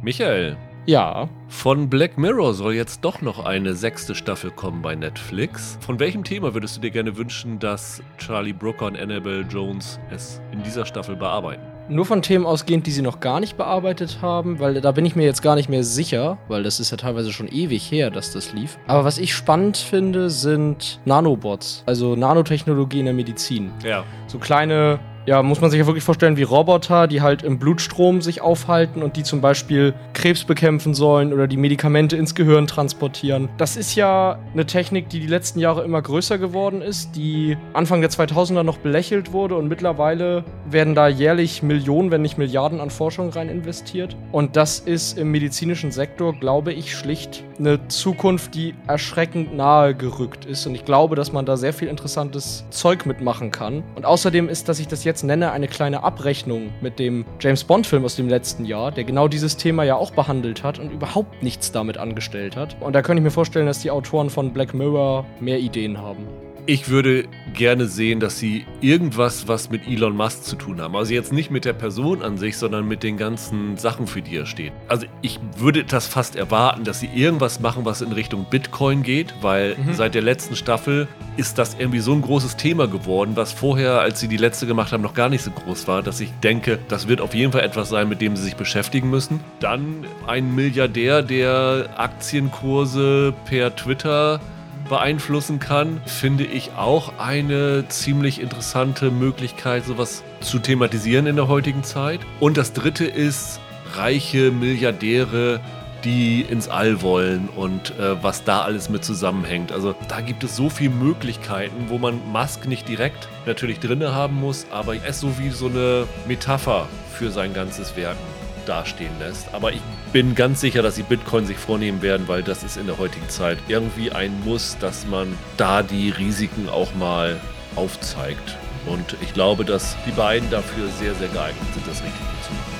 Michael, Ja, von Black Mirror soll jetzt doch noch eine sechste Staffel kommen bei Netflix. Von welchem Thema würdest du dir gerne wünschen, dass Charlie Brooker und Annabelle Jones es in dieser Staffel bearbeiten? nur von Themen ausgehend, die sie noch gar nicht bearbeitet haben, weil da bin ich mir jetzt gar nicht mehr sicher, weil das ist ja teilweise schon ewig her, dass das lief. Aber was ich spannend finde, sind Nanobots, also Nanotechnologie in der Medizin. Ja. So kleine, ja, muss man sich ja wirklich vorstellen, wie Roboter, die halt im Blutstrom sich aufhalten und die zum Beispiel Krebs bekämpfen sollen oder die Medikamente ins Gehirn transportieren. Das ist ja eine Technik, die die letzten Jahre immer größer geworden ist, die Anfang der 2000er noch belächelt wurde und mittlerweile werden da jährlich Millionen, wenn nicht Milliarden an Forschung rein investiert. Und das ist im medizinischen Sektor, glaube ich, schlicht eine Zukunft, die erschreckend nahe gerückt ist. Und ich glaube, dass man da sehr viel interessantes Zeug mitmachen kann. Und außerdem ist, dass ich das jetzt nenne, eine kleine Abrechnung mit dem James Bond-Film aus dem letzten Jahr, der genau dieses Thema ja auch behandelt hat und überhaupt nichts damit angestellt hat. Und da könnte ich mir vorstellen, dass die Autoren von Black Mirror mehr Ideen haben. Ich würde gerne sehen, dass sie irgendwas, was mit Elon Musk zu tun haben. Also jetzt nicht mit der Person an sich, sondern mit den ganzen Sachen, für die er steht. Also ich würde das fast erwarten, dass sie irgendwas machen, was in Richtung Bitcoin geht, weil seit der letzten Staffel ist das irgendwie so ein großes Thema geworden, was vorher, als sie die letzte gemacht haben, noch gar nicht so groß war, dass ich denke, das wird auf jeden Fall etwas sein, mit dem sie sich beschäftigen müssen. Dann ein Milliardär, der Aktienkurse per Twitter beeinflussen kann, finde ich auch eine ziemlich interessante Möglichkeit, sowas zu thematisieren in der heutigen Zeit. Und das dritte ist reiche Milliardäre, die ins All wollen und äh, was da alles mit zusammenhängt. Also da gibt es so viele Möglichkeiten, wo man Musk nicht direkt natürlich drinne haben muss, aber es so wie so eine Metapher für sein ganzes Werken dastehen lässt. Aber ich bin ganz sicher, dass sie Bitcoin sich vornehmen werden, weil das ist in der heutigen Zeit irgendwie ein Muss, dass man da die Risiken auch mal aufzeigt. Und ich glaube, dass die beiden dafür sehr, sehr geeignet sind, das Richtige zu machen.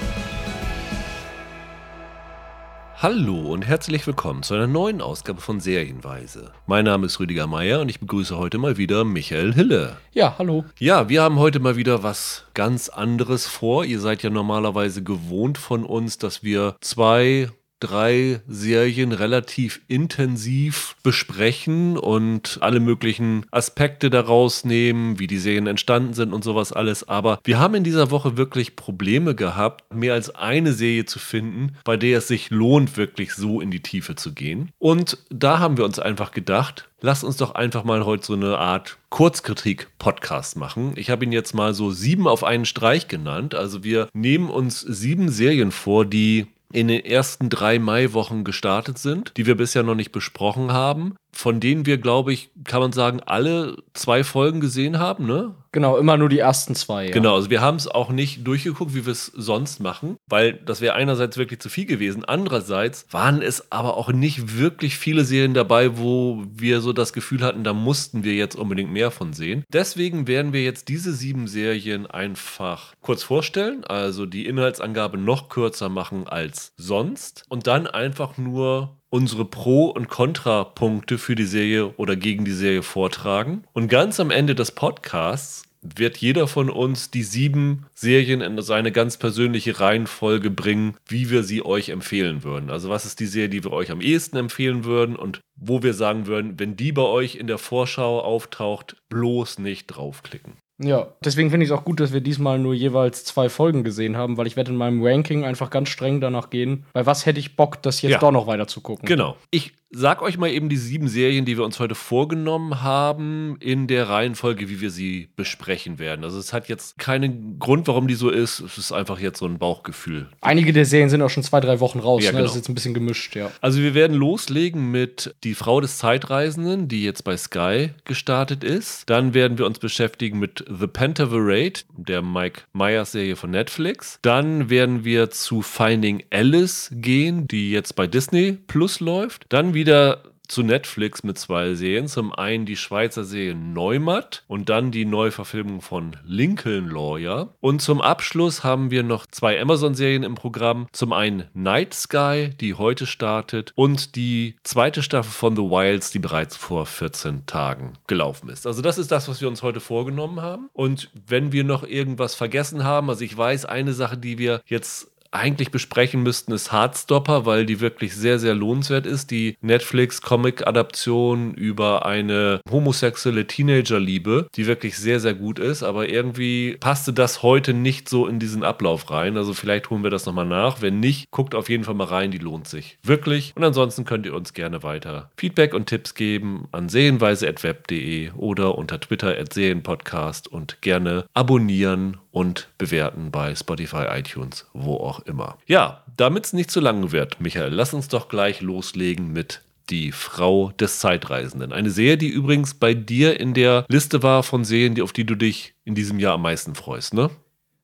Hallo und herzlich willkommen zu einer neuen Ausgabe von Serienweise. Mein Name ist Rüdiger Meier und ich begrüße heute mal wieder Michael Hille. Ja, hallo. Ja, wir haben heute mal wieder was ganz anderes vor. Ihr seid ja normalerweise gewohnt von uns, dass wir zwei, drei Serien relativ intensiv besprechen und alle möglichen Aspekte daraus nehmen, wie die Serien entstanden sind und sowas alles. Aber wir haben in dieser Woche wirklich Probleme gehabt, mehr als eine Serie zu finden, bei der es sich lohnt, wirklich so in die Tiefe zu gehen. Und da haben wir uns einfach gedacht, Lass uns doch einfach mal heute so eine Art Kurzkritik-Podcast machen. Ich habe ihn jetzt mal so sieben auf einen Streich genannt. Also wir nehmen uns sieben Serien vor, die in den ersten drei Maiwochen gestartet sind, die wir bisher noch nicht besprochen haben, von denen wir, glaube ich, kann man sagen, alle zwei Folgen gesehen haben, ne? Genau, immer nur die ersten zwei. Ja. Genau, also wir haben es auch nicht durchgeguckt, wie wir es sonst machen, weil das wäre einerseits wirklich zu viel gewesen. Andererseits waren es aber auch nicht wirklich viele Serien dabei, wo wir so das Gefühl hatten, da mussten wir jetzt unbedingt mehr von sehen. Deswegen werden wir jetzt diese sieben Serien einfach kurz vorstellen, also die Inhaltsangabe noch kürzer machen als sonst und dann einfach nur unsere Pro- und Kontrapunkte für die Serie oder gegen die Serie vortragen. Und ganz am Ende des Podcasts wird jeder von uns die sieben Serien in seine ganz persönliche Reihenfolge bringen, wie wir sie euch empfehlen würden. Also was ist die Serie, die wir euch am ehesten empfehlen würden und wo wir sagen würden, wenn die bei euch in der Vorschau auftaucht, bloß nicht draufklicken. Ja, deswegen finde ich es auch gut, dass wir diesmal nur jeweils zwei Folgen gesehen haben, weil ich werde in meinem Ranking einfach ganz streng danach gehen. Weil was hätte ich Bock, das jetzt Ja. doch noch weiter zu gucken? Genau. Ich sag euch mal eben die sieben Serien, die wir uns heute vorgenommen haben, in der Reihenfolge, wie wir sie besprechen werden. Also es hat jetzt keinen Grund, warum die so ist. Es ist einfach jetzt so ein Bauchgefühl. Einige der Serien sind auch schon zwei, drei Wochen raus. Ja, ne? genau. Das ist jetzt ein bisschen gemischt, ja. Also wir werden loslegen mit Die Frau des Zeitreisenden, die jetzt bei Sky gestartet ist. Dann werden wir uns beschäftigen mit The Pentaverate, der Mike Myers Serie von Netflix. Dann werden wir zu Finding Alice gehen, die jetzt bei Disney Plus läuft. Dann wieder zu Netflix mit zwei Serien. Zum einen die Schweizer Serie Neumatt und dann die Neuverfilmung von Lincoln Lawyer. Und zum Abschluss haben wir noch zwei Amazon-Serien im Programm. Zum einen Night Sky, die heute startet, und die zweite Staffel von The Wilds, die bereits vor 14 Tagen gelaufen ist. Also das ist das, was wir uns heute vorgenommen haben. Und wenn wir noch irgendwas vergessen haben, also ich weiß, eine Sache, die wir jetzt eigentlich besprechen müssten, ist Heartstopper, weil die wirklich sehr, sehr lohnenswert ist. Die Netflix-Comic-Adaption über eine homosexuelle Teenagerliebe, die wirklich sehr, sehr gut ist. Aber irgendwie passte das heute nicht so in diesen Ablauf rein. Also vielleicht holen wir das nochmal nach. Wenn nicht, guckt auf jeden Fall mal rein, die lohnt sich. Wirklich. Und ansonsten könnt ihr uns gerne weiter Feedback und Tipps geben an sehenweise.web.de oder unter Twitter at sehenpodcast und gerne abonnieren und bewerten bei Spotify, iTunes, wo auch immer. Ja, damit es nicht zu lang wird, Michael, lass uns doch gleich loslegen mit die Frau des Zeitreisenden. Eine Serie, die übrigens bei dir in der Liste war von Serien, auf die du dich in diesem Jahr am meisten freust, ne?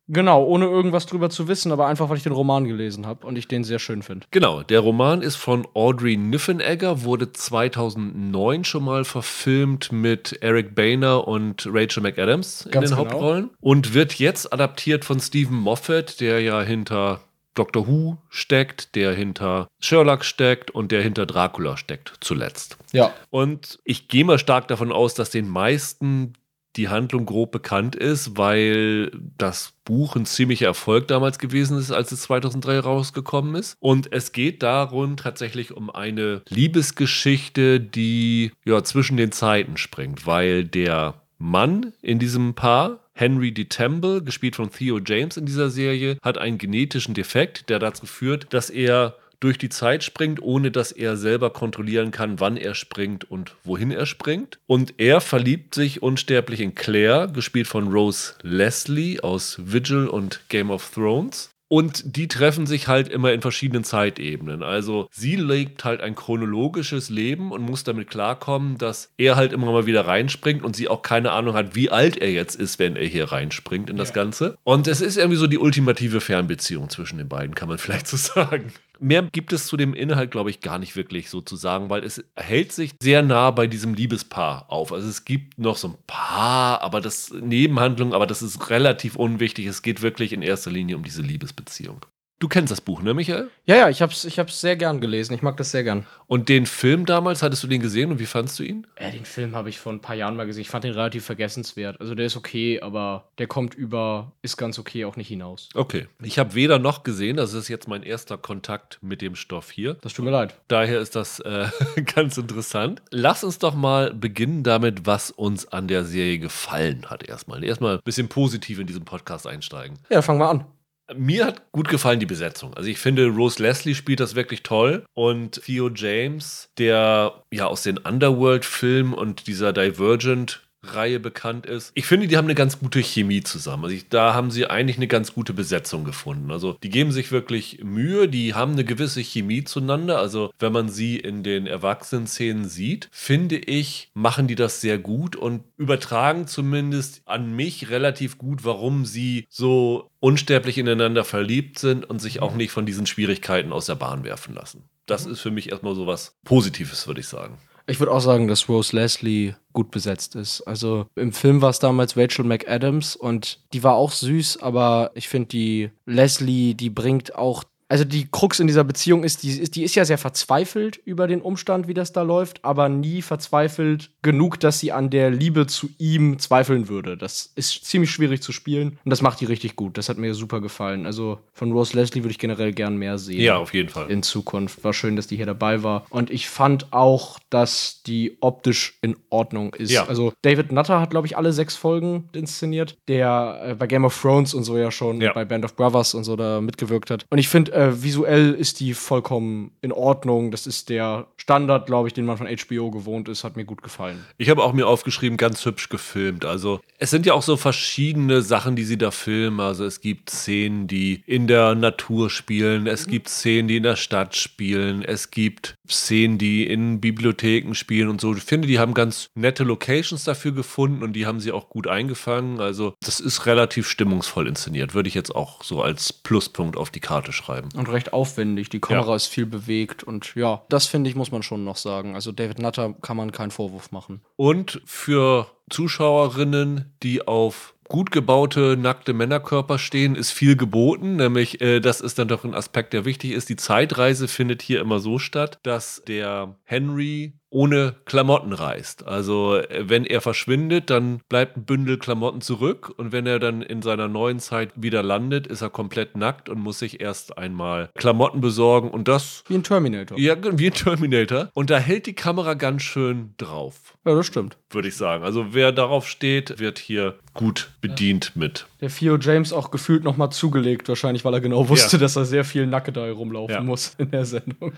Genau, ohne irgendwas drüber zu wissen, aber einfach, weil ich den Roman gelesen habe und ich den sehr schön finde. Genau, der Roman ist von Audrey Niffenegger, wurde 2009 schon mal verfilmt mit Eric Boehner und Rachel McAdams Ganz in den genau. Hauptrollen und wird jetzt adaptiert von Stephen Moffat, der ja hinter Doctor Who steckt, der hinter Sherlock steckt und der hinter Dracula steckt, zuletzt. Ja. Und ich gehe mal stark davon aus, dass den meisten die Handlung grob bekannt ist, weil das Buch ein ziemlicher Erfolg damals gewesen ist, als es 2003 rausgekommen ist. Und es geht darum tatsächlich um eine Liebesgeschichte, die ja zwischen den Zeiten springt, weil der Mann in diesem Paar, Henry D. Temple, gespielt von Theo James in dieser Serie, hat einen genetischen Defekt, der dazu führt, dass er durch die Zeit springt, ohne dass er selber kontrollieren kann, wann er springt und wohin er springt. Und er verliebt sich unsterblich in Claire, gespielt von Rose Leslie aus Vigil und Game of Thrones. Und die treffen sich halt immer in verschiedenen Zeitebenen. Also sie lebt halt ein chronologisches Leben und muss damit klarkommen, dass er halt immer mal wieder reinspringt und sie auch keine Ahnung hat, wie alt er jetzt ist, wenn er hier reinspringt in das Ja. Ganze. Und es ist irgendwie so die ultimative Fernbeziehung zwischen den beiden, kann man vielleicht so sagen. Mehr gibt es zu dem Inhalt, glaube ich, gar nicht wirklich so zu sagen, weil es hält sich sehr nah bei diesem Liebespaar auf. Also es gibt noch so ein paar, aber das Nebenhandlungen, aber das ist relativ unwichtig. Es geht wirklich in erster Linie um diese Liebesbeziehung. Du kennst das Buch, ne, Michael? Ja, ja, ich hab's, ich hab's sehr gern gelesen. Ich mag das sehr gern. Und den Film damals, hattest du den gesehen und wie fandst du ihn? Äh, den Film habe ich vor ein paar Jahren mal gesehen. Ich fand den relativ vergessenswert. Also der ist okay, aber der kommt über, ist ganz okay auch nicht hinaus. Okay. Ich habe weder noch gesehen, das ist jetzt mein erster Kontakt mit dem Stoff hier. Das tut mir leid. Daher ist das äh, ganz interessant. Lass uns doch mal beginnen damit, was uns an der Serie gefallen hat erstmal. Erstmal ein bisschen positiv in diesem Podcast einsteigen. Ja, fangen wir an. Mir hat gut gefallen die Besetzung. Also ich finde, Rose Leslie spielt das wirklich toll und Theo James, der ja aus den Underworld-Filmen und dieser Divergent Reihe bekannt ist. Ich finde, die haben eine ganz gute Chemie zusammen. Also ich, da haben sie eigentlich eine ganz gute Besetzung gefunden. Also die geben sich wirklich Mühe, die haben eine gewisse Chemie zueinander. Also wenn man sie in den Erwachsenen-Szenen sieht, finde ich, machen die das sehr gut und übertragen zumindest an mich relativ gut, warum sie so unsterblich ineinander verliebt sind und sich auch nicht von diesen Schwierigkeiten aus der Bahn werfen lassen. Das ist für mich erstmal so was Positives, würde ich sagen. Ich würde auch sagen, dass Rose Leslie gut besetzt ist. Also im Film war es damals Rachel McAdams und die war auch süß, aber ich finde die Leslie, die bringt auch. Also die Krux in dieser Beziehung ist, die ist, die ist ja sehr verzweifelt über den Umstand, wie das da läuft, aber nie verzweifelt genug, dass sie an der Liebe zu ihm zweifeln würde. Das ist ziemlich schwierig zu spielen und das macht die richtig gut. Das hat mir super gefallen. Also von Rose Leslie würde ich generell gern mehr sehen Ja, auf jeden Fall. in Zukunft. War schön, dass die hier dabei war. Und ich fand auch, dass die optisch in Ordnung ist. Ja. Also David Nutter hat, glaube ich, alle sechs Folgen inszeniert, der äh, bei Game of Thrones und so ja schon Ja. bei Band of Brothers und so da mitgewirkt hat. Und ich finde, äh, visuell ist die vollkommen in Ordnung. Das ist der Standard, glaube ich, den man von HBO gewohnt ist. Hat mir gut gefallen. Ich habe auch mir aufgeschrieben, ganz hübsch gefilmt. Also es sind ja auch so verschiedene Sachen, die sie da filmen. Also es gibt Szenen, die in der Natur spielen. Es gibt Szenen, die in der Stadt spielen. Es gibt Szenen, die in Bibliotheken spielen und so. Ich finde, die haben ganz nette Locations dafür gefunden und die haben sie auch gut eingefangen. Also das ist relativ stimmungsvoll inszeniert. Würde ich jetzt auch so als Pluspunkt auf die Karte schreiben. Und recht aufwendig. Die Kamera Ja. ist viel bewegt. Und ja, das finde ich, muss man schon noch sagen. Also David Nutter kann man keinen Vorwurf machen. Und für Zuschauerinnen, die auf gut gebaute, nackte Männerkörper stehen, ist viel geboten. Nämlich, äh, das ist dann doch ein Aspekt, der wichtig ist. Die Zeitreise findet hier immer so statt, dass der Henry ohne Klamotten reist. Also wenn er verschwindet, dann bleibt ein Bündel Klamotten zurück und wenn er dann in seiner neuen Zeit wieder landet, ist er komplett nackt und muss sich erst einmal Klamotten besorgen und das... Wie ein Terminator. Ja, wie ein Terminator. Und da hält die Kamera ganz schön drauf. Ja, das stimmt. Würde ich sagen. Also wer darauf steht, wird hier gut bedient ja. mit. Der Theo James auch gefühlt nochmal zugelegt, wahrscheinlich, weil er genau wusste, ja. dass er sehr viel Nacke da herumlaufen ja. muss in der Sendung.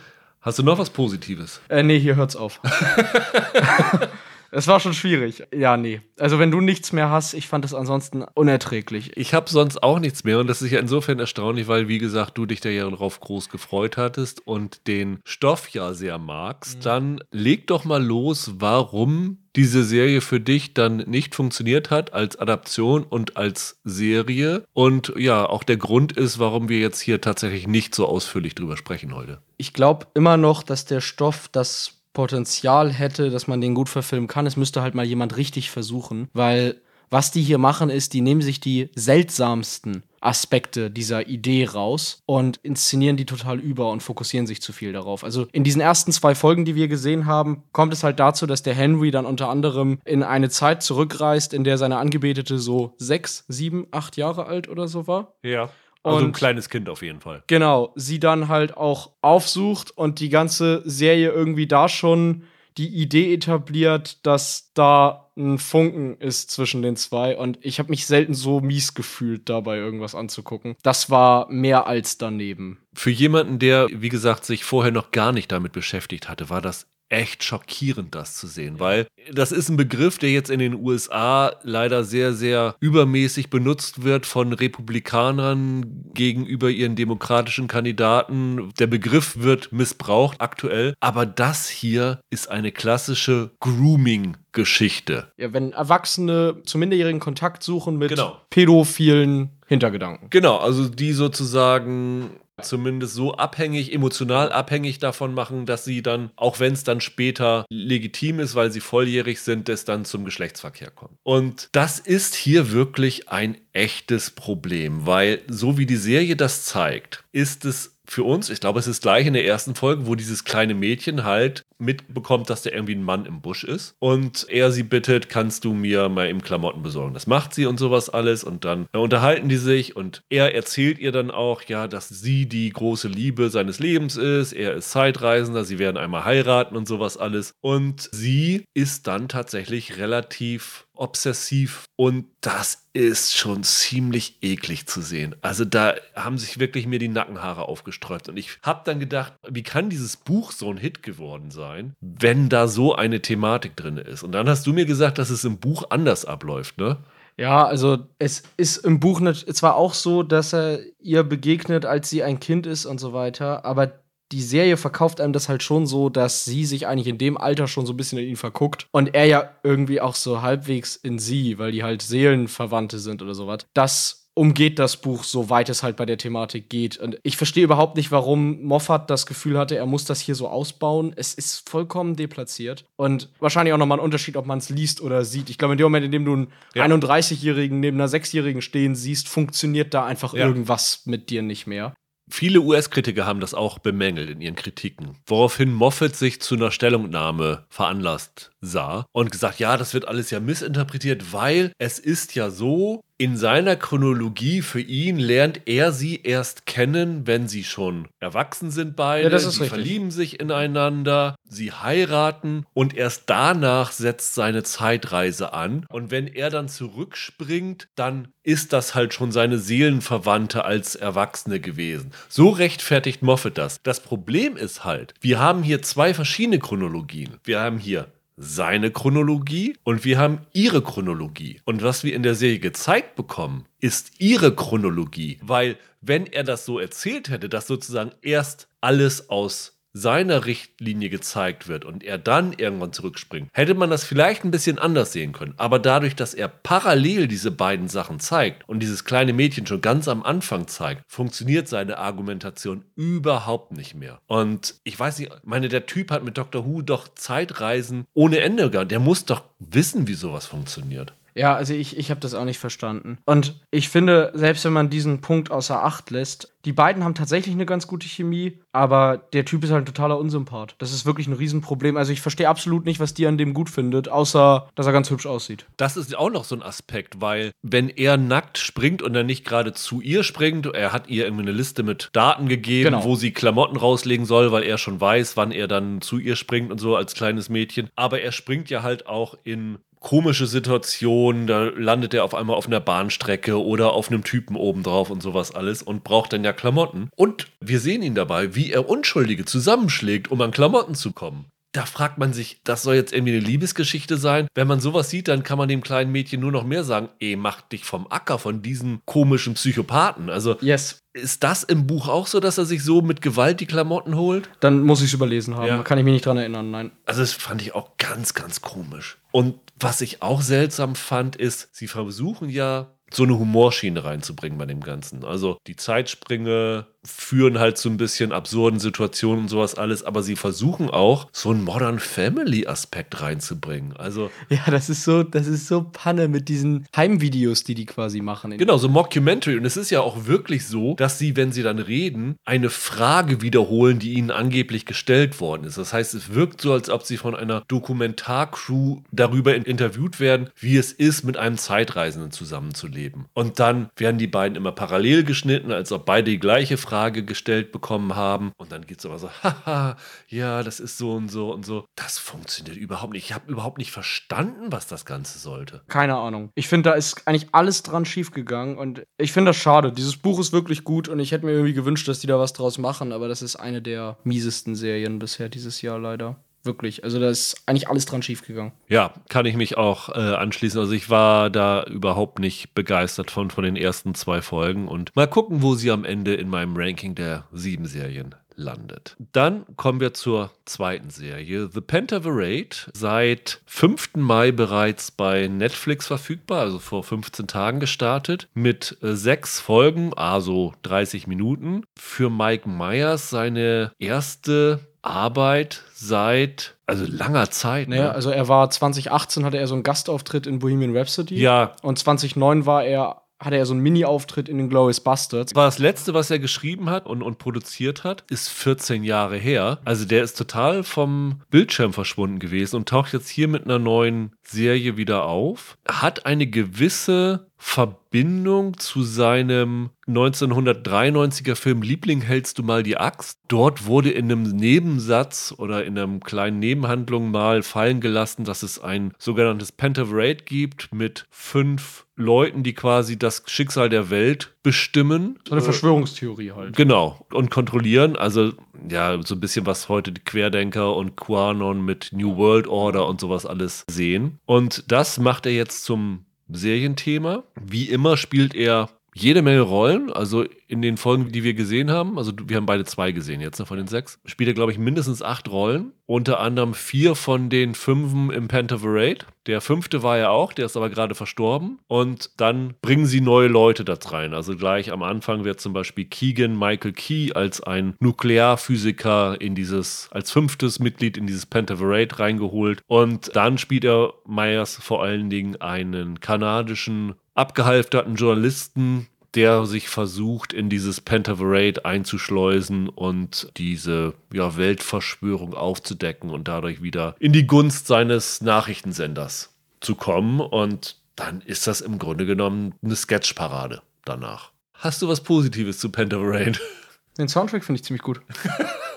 Hast du noch was Positives? Äh, nee, hier hört's auf. Es war schon schwierig. Ja, nee. Also wenn du nichts mehr hast, ich fand es ansonsten unerträglich. Ich habe sonst auch nichts mehr und das ist ja insofern erstaunlich, weil wie gesagt, du dich da ja darauf groß gefreut hattest und den Stoff ja sehr magst. Mhm. Dann leg doch mal los, warum diese Serie für dich dann nicht funktioniert hat als Adaption und als Serie und ja, auch der Grund ist, warum wir jetzt hier tatsächlich nicht so ausführlich drüber sprechen heute. Ich glaube immer noch, dass der Stoff das Potenzial hätte, dass man den gut verfilmen kann. Es müsste halt mal jemand richtig versuchen, weil was die hier machen ist, die nehmen sich die seltsamsten Aspekte dieser Idee raus und inszenieren die total über und fokussieren sich zu viel darauf. Also in diesen ersten zwei Folgen, die wir gesehen haben, kommt es halt dazu, dass der Henry dann unter anderem in eine Zeit zurückreist, in der seine Angebetete so sechs, sieben, acht Jahre alt oder so war. Ja. Also ein kleines Kind auf jeden Fall. Genau, sie dann halt auch aufsucht und die ganze Serie irgendwie da schon die Idee etabliert, dass da ein Funken ist zwischen den zwei und ich habe mich selten so mies gefühlt, dabei irgendwas anzugucken. Das war mehr als daneben. Für jemanden, der, wie gesagt, sich vorher noch gar nicht damit beschäftigt hatte, war das echt schockierend, das zu sehen, weil das ist ein Begriff, der jetzt in den USA leider sehr, sehr übermäßig benutzt wird von Republikanern gegenüber ihren demokratischen Kandidaten. Der Begriff wird missbraucht aktuell, aber das hier ist eine klassische Grooming. Geschichte. Ja, wenn Erwachsene zu minderjährigen Kontakt suchen mit genau. pädophilen Hintergedanken. Genau, also die sozusagen zumindest so abhängig, emotional abhängig davon machen, dass sie dann, auch wenn es dann später legitim ist, weil sie volljährig sind, es dann zum Geschlechtsverkehr kommen. Und das ist hier wirklich ein echtes Problem, weil so wie die Serie das zeigt, ist es für uns, ich glaube, es ist gleich in der ersten Folge, wo dieses kleine Mädchen halt mitbekommt, dass da irgendwie ein Mann im Busch ist. Und er sie bittet, kannst du mir mal im Klamotten besorgen. Das macht sie und sowas alles. Und dann unterhalten die sich und er erzählt ihr dann auch, ja, dass sie die große Liebe seines Lebens ist. Er ist Zeitreisender, sie werden einmal heiraten und sowas alles. Und sie ist dann tatsächlich relativ obsessiv und das ist schon ziemlich eklig zu sehen. Also da haben sich wirklich mir die Nackenhaare aufgesträubt und ich habe dann gedacht, wie kann dieses Buch so ein Hit geworden sein, wenn da so eine Thematik drin ist? Und dann hast du mir gesagt, dass es im Buch anders abläuft, ne? Ja, also es ist im Buch zwar auch so, dass er ihr begegnet, als sie ein Kind ist und so weiter, aber die Serie verkauft einem das halt schon so, dass sie sich eigentlich in dem Alter schon so ein bisschen in ihn verguckt und er ja irgendwie auch so halbwegs in sie, weil die halt Seelenverwandte sind oder sowas. Das umgeht das Buch, soweit es halt bei der Thematik geht. Und ich verstehe überhaupt nicht, warum Moffat das Gefühl hatte, er muss das hier so ausbauen. Es ist vollkommen deplatziert. Und wahrscheinlich auch nochmal ein Unterschied, ob man es liest oder sieht. Ich glaube, in dem Moment, in dem du einen ja. 31-Jährigen neben einer 6-Jährigen stehen siehst, funktioniert da einfach ja. irgendwas mit dir nicht mehr. Viele US-Kritiker haben das auch bemängelt in ihren Kritiken, woraufhin Moffat sich zu einer Stellungnahme veranlasst sah und gesagt, ja, das wird alles ja missinterpretiert, weil es ist ja so, in seiner Chronologie für ihn lernt er sie erst kennen, wenn sie schon erwachsen sind beide. Ja, sie richtig. verlieben sich ineinander, sie heiraten und erst danach setzt seine Zeitreise an. Und wenn er dann zurückspringt, dann ist das halt schon seine Seelenverwandte als Erwachsene gewesen. So rechtfertigt Moffat das. Das Problem ist halt, wir haben hier zwei verschiedene Chronologien. Wir haben hier seine Chronologie und wir haben ihre Chronologie. Und was wir in der Serie gezeigt bekommen, ist ihre Chronologie. Weil wenn er das so erzählt hätte, dass sozusagen erst alles aus seiner Richtlinie gezeigt wird und er dann irgendwann zurückspringt, hätte man das vielleicht ein bisschen anders sehen können. Aber dadurch, dass er parallel diese beiden Sachen zeigt und dieses kleine Mädchen schon ganz am Anfang zeigt, funktioniert seine Argumentation überhaupt nicht mehr. Und ich weiß nicht, meine, der Typ hat mit Dr. Who doch Zeitreisen ohne Ende gehabt. Der muss doch wissen, wie sowas funktioniert. Ja, also ich, ich habe das auch nicht verstanden. Und ich finde, selbst wenn man diesen Punkt außer Acht lässt, die beiden haben tatsächlich eine ganz gute Chemie, aber der Typ ist halt ein totaler Unsympath. Das ist wirklich ein Riesenproblem. Also ich verstehe absolut nicht, was die an dem gut findet, außer dass er ganz hübsch aussieht. Das ist auch noch so ein Aspekt, weil wenn er nackt springt und dann nicht gerade zu ihr springt, er hat ihr irgendwie eine Liste mit Daten gegeben, Genau. wo sie Klamotten rauslegen soll, weil er schon weiß, wann er dann zu ihr springt und so als kleines Mädchen. Aber er springt ja halt auch in komische Situationen, da landet er auf einmal auf einer Bahnstrecke oder auf einem Typen obendrauf und sowas alles und braucht dann ja Klamotten. Und wir sehen ihn dabei, wie er Unschuldige zusammenschlägt, um an Klamotten zu kommen. Da fragt man sich, das soll jetzt irgendwie eine Liebesgeschichte sein. Wenn man sowas sieht, dann kann man dem kleinen Mädchen nur noch mehr sagen, ey, mach dich vom Acker von diesen komischen Psychopathen. Also Yes. ist das im Buch auch so, dass er sich so mit Gewalt die Klamotten holt? Dann muss ich es überlesen haben. Ja. Kann ich mich nicht dran erinnern, nein. Also das fand ich auch ganz, ganz komisch. Und was ich auch seltsam fand, ist, sie versuchen ja so eine Humorschiene reinzubringen bei dem Ganzen. Also die Zeitsprünge führen halt zu ein bisschen absurden Situationen und sowas alles, aber sie versuchen auch so einen Modern Family Aspekt reinzubringen. Also Ja, das ist so, das ist so Panne mit diesen Heimvideos, die die quasi machen. Genau, so Mockumentary. Und es ist ja auch wirklich so, dass sie, wenn sie dann reden, eine Frage wiederholen, die ihnen angeblich gestellt worden ist. Das heißt, es wirkt so, als ob sie von einer Dokumentarcrew darüber in- interviewt werden, wie es ist, mit einem Zeitreisenden zusammenzuleben. Und dann werden die beiden immer parallel geschnitten, als ob beide die gleiche Frage gestellt bekommen haben. Und dann geht es aber so, haha, ja, das ist so und so und so. Das funktioniert überhaupt nicht. Ich habe überhaupt nicht verstanden, was das Ganze sollte. Keine Ahnung. Ich finde, da ist eigentlich alles dran schiefgegangen und ich finde das schade. Dieses Buch ist wirklich gut und ich hätte mir irgendwie gewünscht, dass die da was draus machen, aber das ist eine der miesesten Serien bisher dieses Jahr leider. Wirklich. Also da ist eigentlich alles dran schiefgegangen. Ja, kann ich mich auch äh, anschließen. Also ich war da überhaupt nicht begeistert von, von den ersten zwei Folgen und mal gucken, wo sie am Ende in meinem Ranking der sieben Serien landet. Dann kommen wir zur zweiten Serie, The Pentaverate, seit 5. Mai bereits bei Netflix verfügbar, also vor 15 Tagen gestartet, mit äh, sechs Folgen, also 30 Minuten. Für Mike Myers seine erste Arbeit seit, also langer Zeit. Naja, also er war 2018 hatte er so einen Gastauftritt in Bohemian Rhapsody. Ja. Und 2009 war er, hatte er so einen Mini-Auftritt in den Glorious Bastards. war das letzte, was er geschrieben hat und, und produziert hat, ist 14 Jahre her. Also der ist total vom Bildschirm verschwunden gewesen und taucht jetzt hier mit einer neuen Serie wieder auf. Hat eine gewisse Verbindung zu seinem 1993er Film Liebling hältst du mal die Axt. Dort wurde in einem Nebensatz oder in einer kleinen Nebenhandlung mal fallen gelassen, dass es ein sogenanntes Pentaverate gibt mit fünf Leuten, die quasi das Schicksal der Welt bestimmen. So eine Verschwörungstheorie halt. Genau, und kontrollieren. Also, ja, so ein bisschen was heute die Querdenker und Quanon mit New World Order und sowas alles sehen. Und das macht er jetzt zum Serienthema. Wie immer spielt er jede Menge Rollen. Also in den Folgen, die wir gesehen haben, also wir haben beide zwei gesehen jetzt ne, von den sechs, spielt er, glaube ich, mindestens acht Rollen. Unter anderem vier von den fünfen im Pentaverate. Der fünfte war er auch, der ist aber gerade verstorben. Und dann bringen sie neue Leute da rein. Also gleich am Anfang wird zum Beispiel Keegan Michael Key als ein Nuklearphysiker in dieses, als fünftes Mitglied in dieses Pentaverate reingeholt. Und dann spielt er Myers vor allen Dingen einen kanadischen abgehalfterten Journalisten, der sich versucht, in dieses Pentaverate einzuschleusen und diese ja, Weltverschwörung aufzudecken und dadurch wieder in die Gunst seines Nachrichtensenders zu kommen. Und dann ist das im Grunde genommen eine Sketchparade danach. Hast du was Positives zu Pentaverate? Den Soundtrack finde ich ziemlich gut.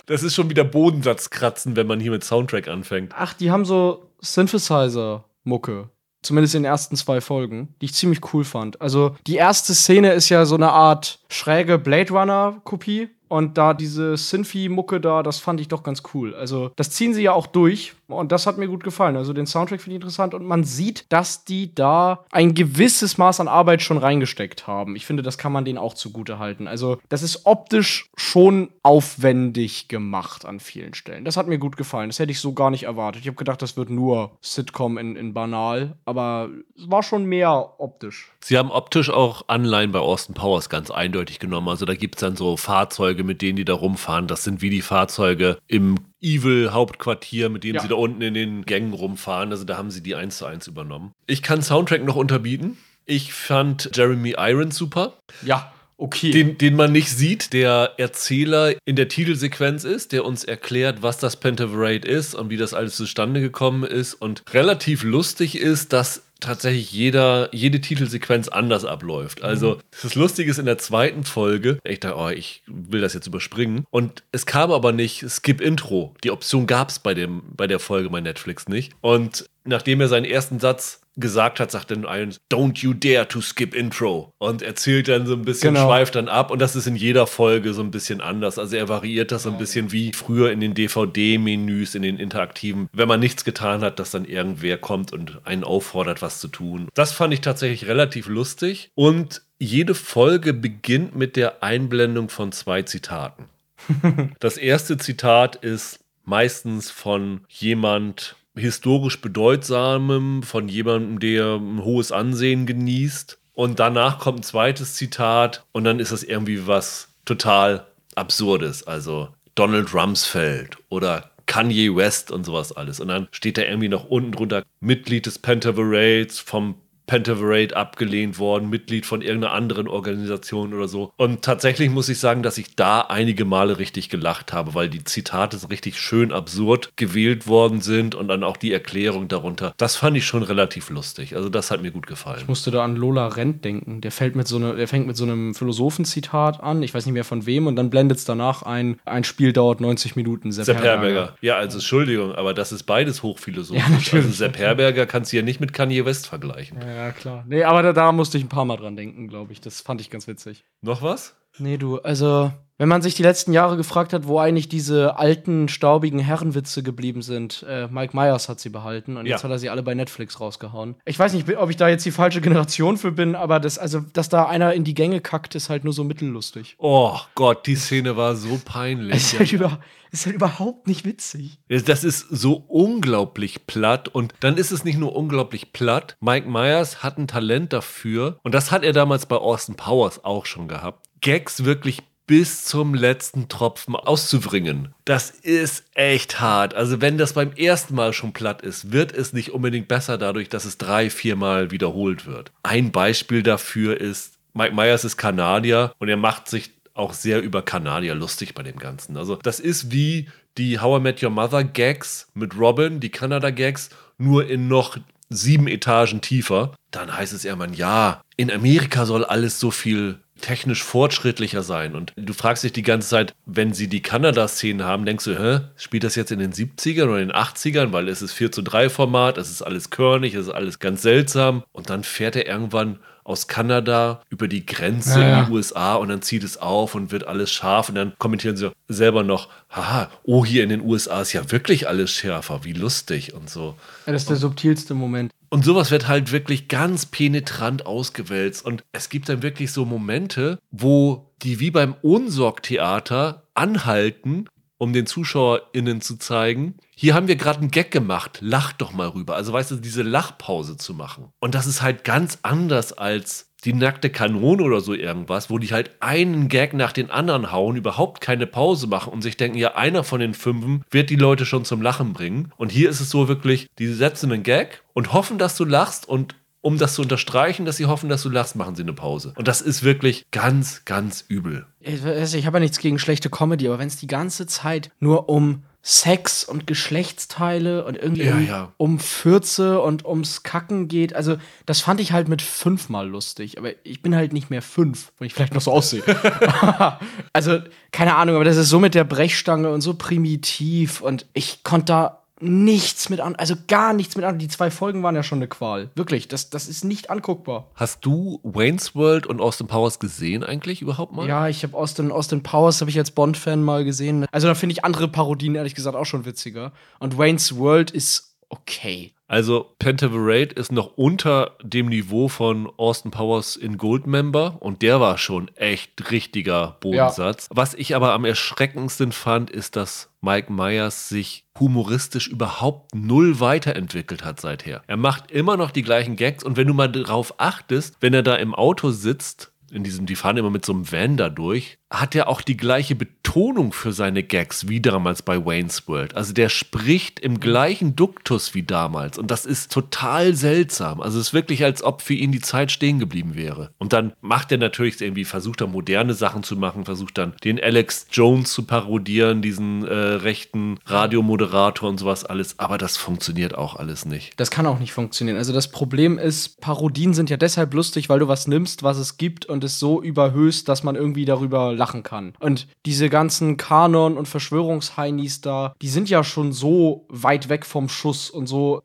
Das ist schon wieder Bodensatzkratzen, wenn man hier mit Soundtrack anfängt. Ach, die haben so Synthesizer-Mucke. Zumindest in den ersten zwei Folgen, die ich ziemlich cool fand. Also, die erste Szene ist ja so eine Art schräge Blade Runner-Kopie. Und da diese Synthi-Mucke da, das fand ich doch ganz cool. Also, das ziehen sie ja auch durch. Und das hat mir gut gefallen. Also, den Soundtrack finde ich interessant. Und man sieht, dass die da ein gewisses Maß an Arbeit schon reingesteckt haben. Ich finde, das kann man denen auch zugute halten. Also, das ist optisch schon aufwendig gemacht an vielen Stellen. Das hat mir gut gefallen. Das hätte ich so gar nicht erwartet. Ich habe gedacht, das wird nur Sitcom in, in banal. Aber es war schon mehr optisch. Sie haben optisch auch Anleihen bei Austin Powers ganz eindeutig genommen. Also da gibt es dann so Fahrzeuge, Fahrzeuge, mit denen die da rumfahren, das sind wie die Fahrzeuge im Evil-Hauptquartier, mit denen Ja. sie da unten in den Gängen rumfahren. Also da haben sie die eins zu eins übernommen. Ich kann Soundtrack noch unterbieten. Ich fand Jeremy Irons super Ja, okay. den, den man nicht sieht, der Erzähler in der Titelsequenz ist, der uns erklärt, was das Pentaverate ist und wie das alles zustande gekommen ist und relativ lustig ist, dass tatsächlich jeder, jede Titelsequenz anders abläuft. Also das Lustige ist in der zweiten Folge, ich dachte, oh, ich will das jetzt überspringen und es kam aber nicht Skip Intro. Die Option gab es bei, dem- bei der Folge bei Netflix nicht und nachdem er seinen ersten Satz gesagt hat, sagt dann Irons, don't you dare to skip intro. Und erzählt dann so ein bisschen, Genau. schweift dann ab. Und das ist in jeder Folge so ein bisschen anders. Also er variiert das so ein bisschen wie früher in den DVD-Menüs, in den interaktiven, wenn man nichts getan hat, dass dann irgendwer kommt und einen auffordert, was zu tun. Das fand ich tatsächlich relativ lustig. Und jede Folge beginnt mit der Einblendung von zwei Zitaten. Das erste Zitat ist meistens von jemand historisch bedeutsamem, von jemandem, der ein hohes Ansehen genießt. Und danach kommt ein zweites Zitat und dann ist das irgendwie was total Absurdes. Also Donald Rumsfeld oder Kanye West und sowas alles. Und dann steht da irgendwie noch unten drunter Mitglied des Pentaverates, vom Pentaverate abgelehnt worden, Mitglied von irgendeiner anderen Organisation oder so. Und tatsächlich muss ich sagen, dass ich da einige Male richtig gelacht habe, weil die Zitate so richtig schön absurd gewählt worden sind und dann auch die Erklärung darunter. Das fand ich schon relativ lustig. Also das hat mir gut gefallen. Ich musste da an Lola Rent denken. Der, fällt mit so ne, der fängt mit so einem Philosophenzitat an, ich weiß nicht mehr von wem, und dann blendet es danach ein, ein Spiel dauert 90 Minuten. Sepp, Sepp Herberger. Ja, also Entschuldigung, aber das ist beides hochphilosophisch. Ja, natürlich. Also Sepp Herberger kannst du ja nicht mit Kanye West vergleichen. Ja, klar. Nee, aber da, da musste ich ein paar Mal dran denken, glaube ich. Das fand ich ganz witzig. Noch was? Nee, du, also, wenn man sich die letzten Jahre gefragt hat, wo eigentlich diese alten, staubigen Herrenwitze geblieben sind, äh, Mike Myers hat sie behalten und Ja. jetzt hat er sie alle bei Netflix rausgehauen. Ich weiß nicht, ob ich da jetzt die falsche Generation für bin, aber das, also, dass da einer in die Gänge kackt, ist halt nur so mittellustig. Oh Gott, die Szene war so peinlich. Es ist halt, über, ist halt überhaupt nicht witzig. Das ist so unglaublich platt und dann ist es nicht nur unglaublich platt. Mike Myers hat ein Talent dafür und das hat er damals bei Austin Powers auch schon gehabt. Gags wirklich bis zum letzten Tropfen auszubringen. Das ist echt hart. Also wenn das beim ersten Mal schon platt ist, wird es nicht unbedingt besser dadurch, dass es drei, viermal wiederholt wird. Ein Beispiel dafür ist, Mike Myers ist Kanadier und er macht sich auch sehr über Kanadier lustig bei dem Ganzen. Also das ist wie die How I Met Your Mother Gags mit Robin, die Kanada-Gags, nur in noch sieben Etagen tiefer. Dann heißt es irgendwann, ja, in Amerika soll alles so viel technisch fortschrittlicher sein. Und du fragst dich die ganze Zeit, wenn sie die Kanada-Szenen haben, denkst du, hä, spielt das jetzt in den 70ern oder in den 80ern, weil es ist 4 zu 3 Format, es ist alles körnig, es ist alles ganz seltsam. Und dann fährt er irgendwann aus Kanada über die Grenze Ja, ja. in die USA und dann zieht es auf und wird alles scharf und dann kommentieren sie selber noch, haha, oh, hier in den USA ist ja wirklich alles schärfer, wie lustig und so. Ja, das ist der subtilste Moment. Und sowas wird halt wirklich ganz penetrant ausgewälzt. Und es gibt dann wirklich so Momente, wo die wie beim Ohnsorg-Theater anhalten, um den ZuschauerInnen zu zeigen, hier haben wir gerade einen Gag gemacht, lacht doch mal rüber. Also weißt du, diese Lachpause zu machen. Und das ist halt ganz anders als die nackte Kanone oder so irgendwas, wo die halt einen Gag nach den anderen hauen, überhaupt keine Pause machen und sich denken, ja, einer von den Fünfen wird die Leute schon zum Lachen bringen. Und hier ist es so wirklich, die setzen einen Gag und hoffen, dass du lachst und um das zu unterstreichen, dass sie hoffen, dass du lachst, machen sie eine Pause. Und das ist wirklich ganz, ganz übel. Ich, ich habe ja nichts gegen schlechte Comedy, aber wenn es die ganze Zeit nur um Sex und Geschlechtsteile und irgendwie Ja, um, ja. um Fürze und ums Kacken geht, also das fand ich halt mit fünfmal lustig. Aber ich bin halt nicht mehr fünf, wenn ich vielleicht noch so aussehe. also, keine Ahnung, aber das ist so mit der Brechstange und so primitiv und ich konnte da nichts mit an, also gar nichts mit an. Die zwei Folgen waren ja schon eine Qual. Wirklich, das, das ist nicht anguckbar. Hast du Wayne's World und Austin Powers gesehen eigentlich überhaupt mal? Ja, ich habe Austin, Austin Powers habe ich als Bond-Fan mal gesehen. Also da finde ich andere Parodien ehrlich gesagt auch schon witziger. Und Wayne's World ist okay. Also Pentaverate ist noch unter dem Niveau von Austin Powers in Goldmember und der war schon echt richtiger Bodensatz. Was ich aber am erschreckendsten fand, ist, dass Mike Myers sich humoristisch überhaupt null weiterentwickelt hat seither. Er macht immer noch die gleichen Gags und wenn du mal darauf achtest, wenn er da im Auto sitzt, in diesem, die fahren immer mit so einem Van da durch, hat er auch die gleiche Betonung für seine Gags wie damals bei Wayne's World. Also der spricht im gleichen Duktus wie damals und das ist total seltsam. Also es ist wirklich, als ob für ihn die Zeit stehen geblieben wäre. Und dann macht er natürlich irgendwie, versucht er moderne Sachen zu machen, versucht dann den Alex Jones zu parodieren, diesen äh, rechten Radiomoderator und sowas alles, aber das funktioniert auch alles nicht. Das kann auch nicht funktionieren. Also das Problem ist, Parodien sind ja deshalb lustig, weil du was nimmst, was es gibt und es so überhöhst, dass man irgendwie darüber lachen kann. Und diese ganzen Kanon- und Verschwörungsheinis da, die sind ja schon so weit weg vom Schuss und so